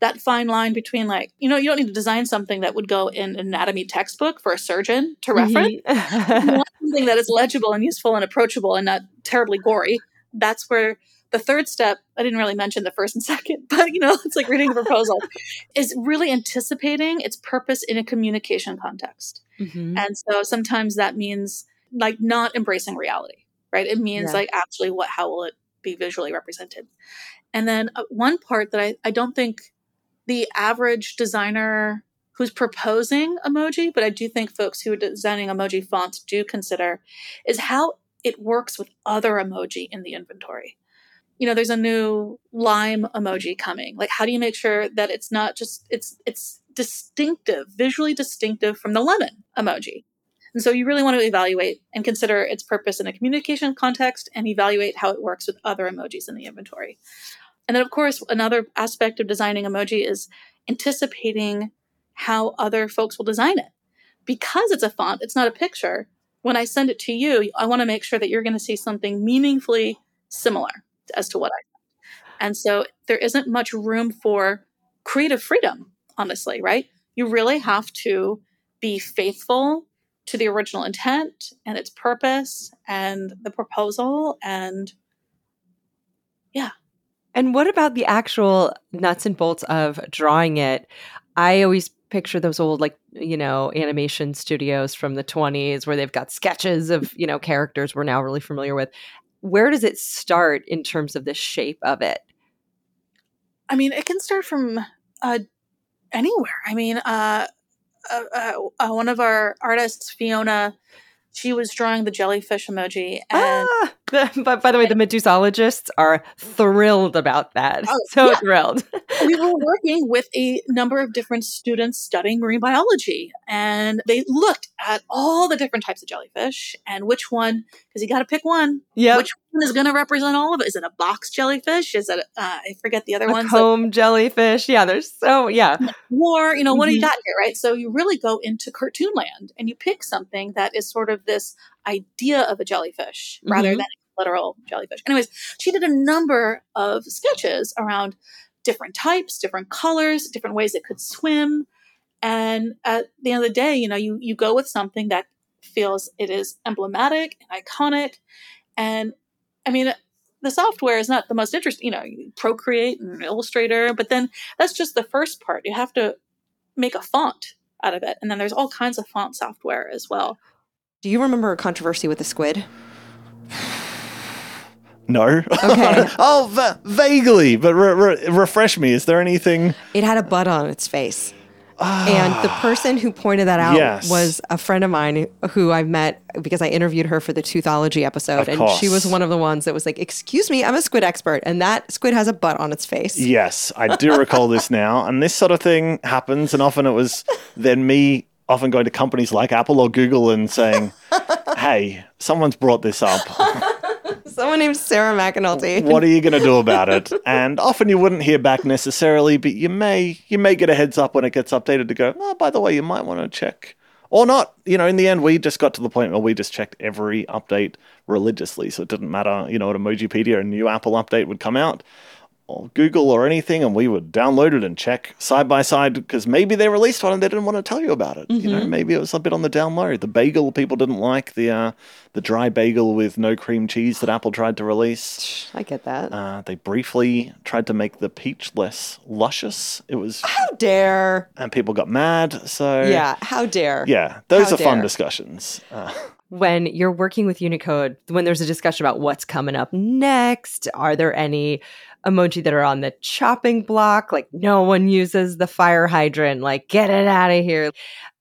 that fine line between like you know you don't need to design something that would go in an anatomy textbook for a surgeon to reference Mm-hmm. [laughs] you want something that is legible and useful and approachable and not terribly gory that's where the third step i didn't really mention the first and [laughs] second but you know it's like reading a proposal [laughs] is really anticipating its purpose in a communication context Mhm. and so sometimes that means like not embracing reality, right? It means Yeah. like actually what, how will it be visually represented? And then uh, one part that I, I don't think the average designer who's proposing emoji, but I do think folks who are designing emoji fonts do consider is how it works with other emoji in the inventory. You know, there's a new lime emoji coming. Like, how do you make sure that it's not just it's it's distinctive, visually distinctive from the lemon emoji? And so you really want to evaluate and consider its purpose in a communication context and evaluate how it works with other emojis in the inventory. And then, of course, another aspect of designing emoji is anticipating how other folks will design it. Because it's a font, it's not a picture. When I send it to you, I want to make sure that you're going to see something meaningfully similar as to what I sent. And so there isn't much room for creative freedom, honestly, right? You really have to be faithful to the original intent and its purpose and the proposal and yeah. And what about the actual nuts and bolts of drawing it? I always picture those old, like, you know, animation studios from the 20s where they've got sketches of, you know, characters we're now really familiar with. Where does it start in terms of the shape of it? I mean, it can start from uh, anywhere. I mean, uh, uh, uh, uh, one of our artists, Fiona, she was drawing the jellyfish emoji, and Ah, the, [laughs] but by the way, the Medusologists are thrilled about that. Oh, [laughs] so yeah. thrilled. we were [laughs] working with a number of different students studying marine biology, and they looked at all the different types of jellyfish and which one, because you got to pick one. Yeah. Which one is going to represent all of it? Is it a box jellyfish? Is it, uh, I forget the other A ones. comb jellyfish. Yeah, there's so, yeah. war, you know, what do you Mhm. got here, right? So you really go into cartoon land and you pick something that is sort of this idea of a jellyfish rather Mhm. than a literal jellyfish. Anyways, she did a number of sketches around different types, different colors, different ways it could swim. And at the end of the day, you know, you, you go with something that feels it is emblematic and iconic. And I mean, the software is not the most interesting, you know, Procreate and Illustrator, but then that's just the first part. You have to make a font out of it. And then there's all kinds of font software as well. Do you remember a controversy with the squid? [sighs] No. Okay. [laughs] oh, va- vaguely, but re- re- refresh me. Is there anything? It had a butt on its face. And the ah. person who pointed that out Yes. was a friend of mine who I met because I interviewed her for the Teuthology episode. Of and course. she was one of the ones that was like, Excuse me, I'm a squid expert. And that squid has a butt on its face. Yes, I do recall this [laughs] now. And this sort of thing happens. And often it was then me often going to companies like Apple or Google and saying, [laughs] hey, someone's brought this up. [laughs] Someone named Sarah McAnulty. what are you going to do about it? [laughs] And often you wouldn't hear back necessarily, but you may you may get a heads up when it gets updated to go. Oh, by the way, you might want to check or not. You know, in the end, we just got to the point where we just checked every update religiously, so it didn't matter. You know, at Emojipedia, a new Apple update would come out or Google or anything, and we would download it and check side by side because maybe they released one and they didn't want to tell you about it. Mm-hmm. You know, maybe it was a bit on the down low. The bagel people didn't like the uh, the dry bagel with no cream cheese that Apple tried to release. I get that. Uh, they briefly tried to make the peach less luscious. It was how dare, and people got mad. So yeah, how dare. Yeah, those how are dare. fun discussions. Uh, when you're working with Unicode, when there's a discussion about what's coming up next, are there any emoji that are on the chopping block. Like no one uses the fire hydrant. Like get it out of here.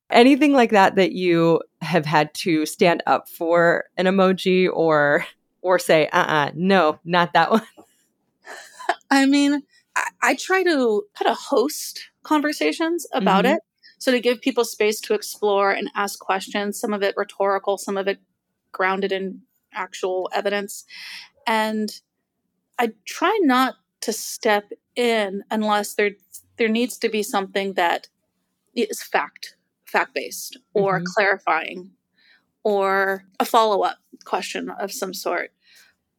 Anything like that that you have had to stand up for an emoji or or say, uh uh-uh, uh no, not that one. [laughs] I mean, I, I, try to kind of host conversations about mm-hmm. it. So to give people space to explore and ask questions, some of it rhetorical, some of it grounded in actual evidence. And I try not to step in unless there there needs to be something that is fact fact based or mm-hmm. clarifying or a follow up question of some sort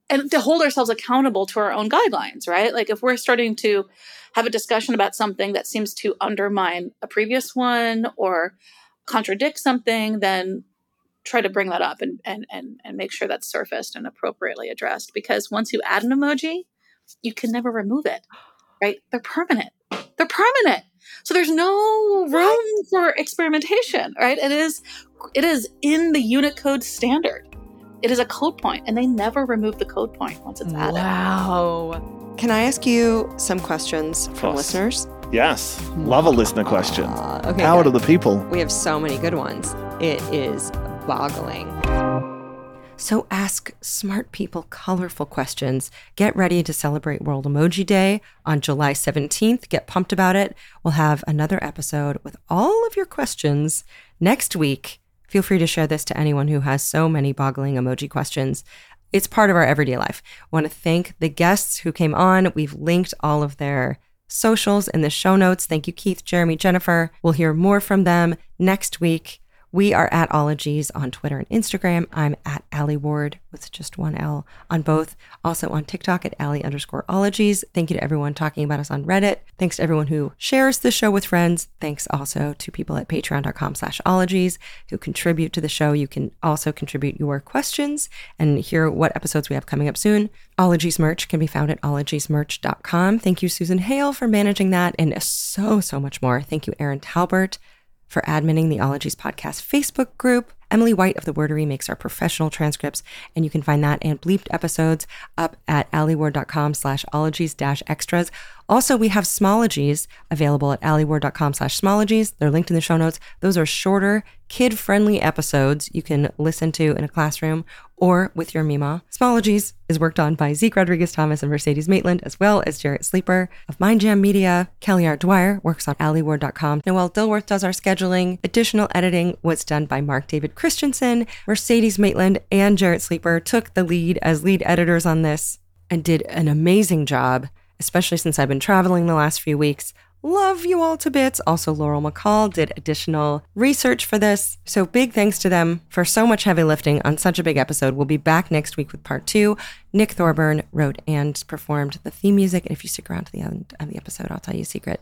and to hold ourselves accountable to our own guidelines right like if we're starting to have a discussion about something that seems to undermine a previous one or contradict something then try to bring that up and, and, and, and make sure that's surfaced and appropriately addressed. Because once you add an emoji, you can never remove it, right? They're permanent. They're permanent. So there's no room for experimentation, right? It is, it is in the Unicode standard. It is a code point, and they never remove the code point once it's added. Wow. Can I ask you some questions from listeners? Yes. Love a listener question. Uh, okay, Power good. to the people. We have so many good ones. It is boggling. So ask smart people colorful questions. Get ready to celebrate World Emoji Day on July 17th. Get pumped about it. We'll have another episode with all of your questions next week. Feel free to share this to anyone who has so many boggling emoji questions. It's part of our everyday life. I want to thank the guests who came on. We've linked all of their socials in the show notes. Thank you, Keith, Jeremy, Jennifer. We'll hear more from them next week. We are at Ologies on Twitter and Instagram. I'm at Alie Ward with just one L on both. Also on TikTok at Alie underscore Ologies. Thank you to everyone talking about us on Reddit. Thanks to everyone who shares the show with friends. Thanks also to people at patreon.com slash ologies who contribute to the show. You can also contribute your questions and hear what episodes we have coming up soon. Ologies merch can be found at ologiesmerch.com. Thank you, Susan Hale, for managing that and so, so much more. Thank you, Erin Talbert for adminning the Ologies Podcast Facebook group. Emily White of The Wordery makes our professional transcripts, and you can find that and bleeped episodes up at alieward.com slash ologies dash extras. Also, we have Smologies available at alieward.com slash smologies. They're linked in the show notes. Those are shorter, kid-friendly episodes you can listen to in a classroom or with your Mima. Smologies is worked on by Zeke Rodriguez Thomas and Mercedes Maitland, as well as Jarrett Sleeper of Mind Jam Media. Kelly R. Dwyer works on alieward.com. Noel Dilworth does our scheduling. Additional editing was done by Mark David Christensen. Mercedes Maitland and Jarrett Sleeper took the lead as lead editors on this and did an amazing job especially since I've been traveling the last few weeks. Love you all to bits. Also, Laurel McCall did additional research for this. So, big thanks to them for so much heavy lifting on such a big episode. We'll be back next week with part two. Nick Thorburn wrote and performed the theme music. And if you stick around to the end of the episode, I'll tell you a secret.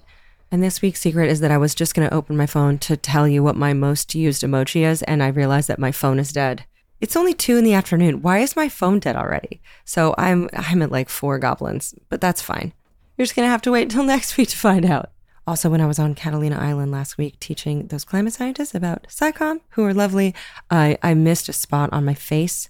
And this week's secret is that I was just going to open my phone to tell you what my most used emoji is. And I realized that my phone is dead. It's only two in the afternoon. Why is my phone dead already? So I'm I'm at like four goblins, but that's fine. You're just gonna have to wait until [laughs] next week to find out. Also, when I was on Catalina Island last week teaching those climate scientists about SciComm, who are lovely, I, I missed a spot on my face,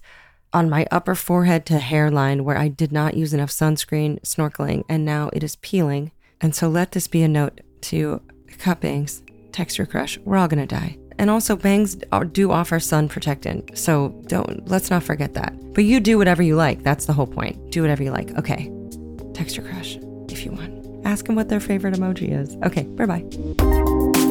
on my upper forehead to hairline where I did not use enough sunscreen snorkeling, and now it is peeling. And so let this be a note to cut bangs, texture crush, we're all gonna die. And also, bangs do offer sun protectant. So don't, let's not forget that. But you do whatever you like. That's the whole point. Do whatever you like. Okay. Texture crush, if you want. Ask them what their favorite emoji is. Okay, bye bye.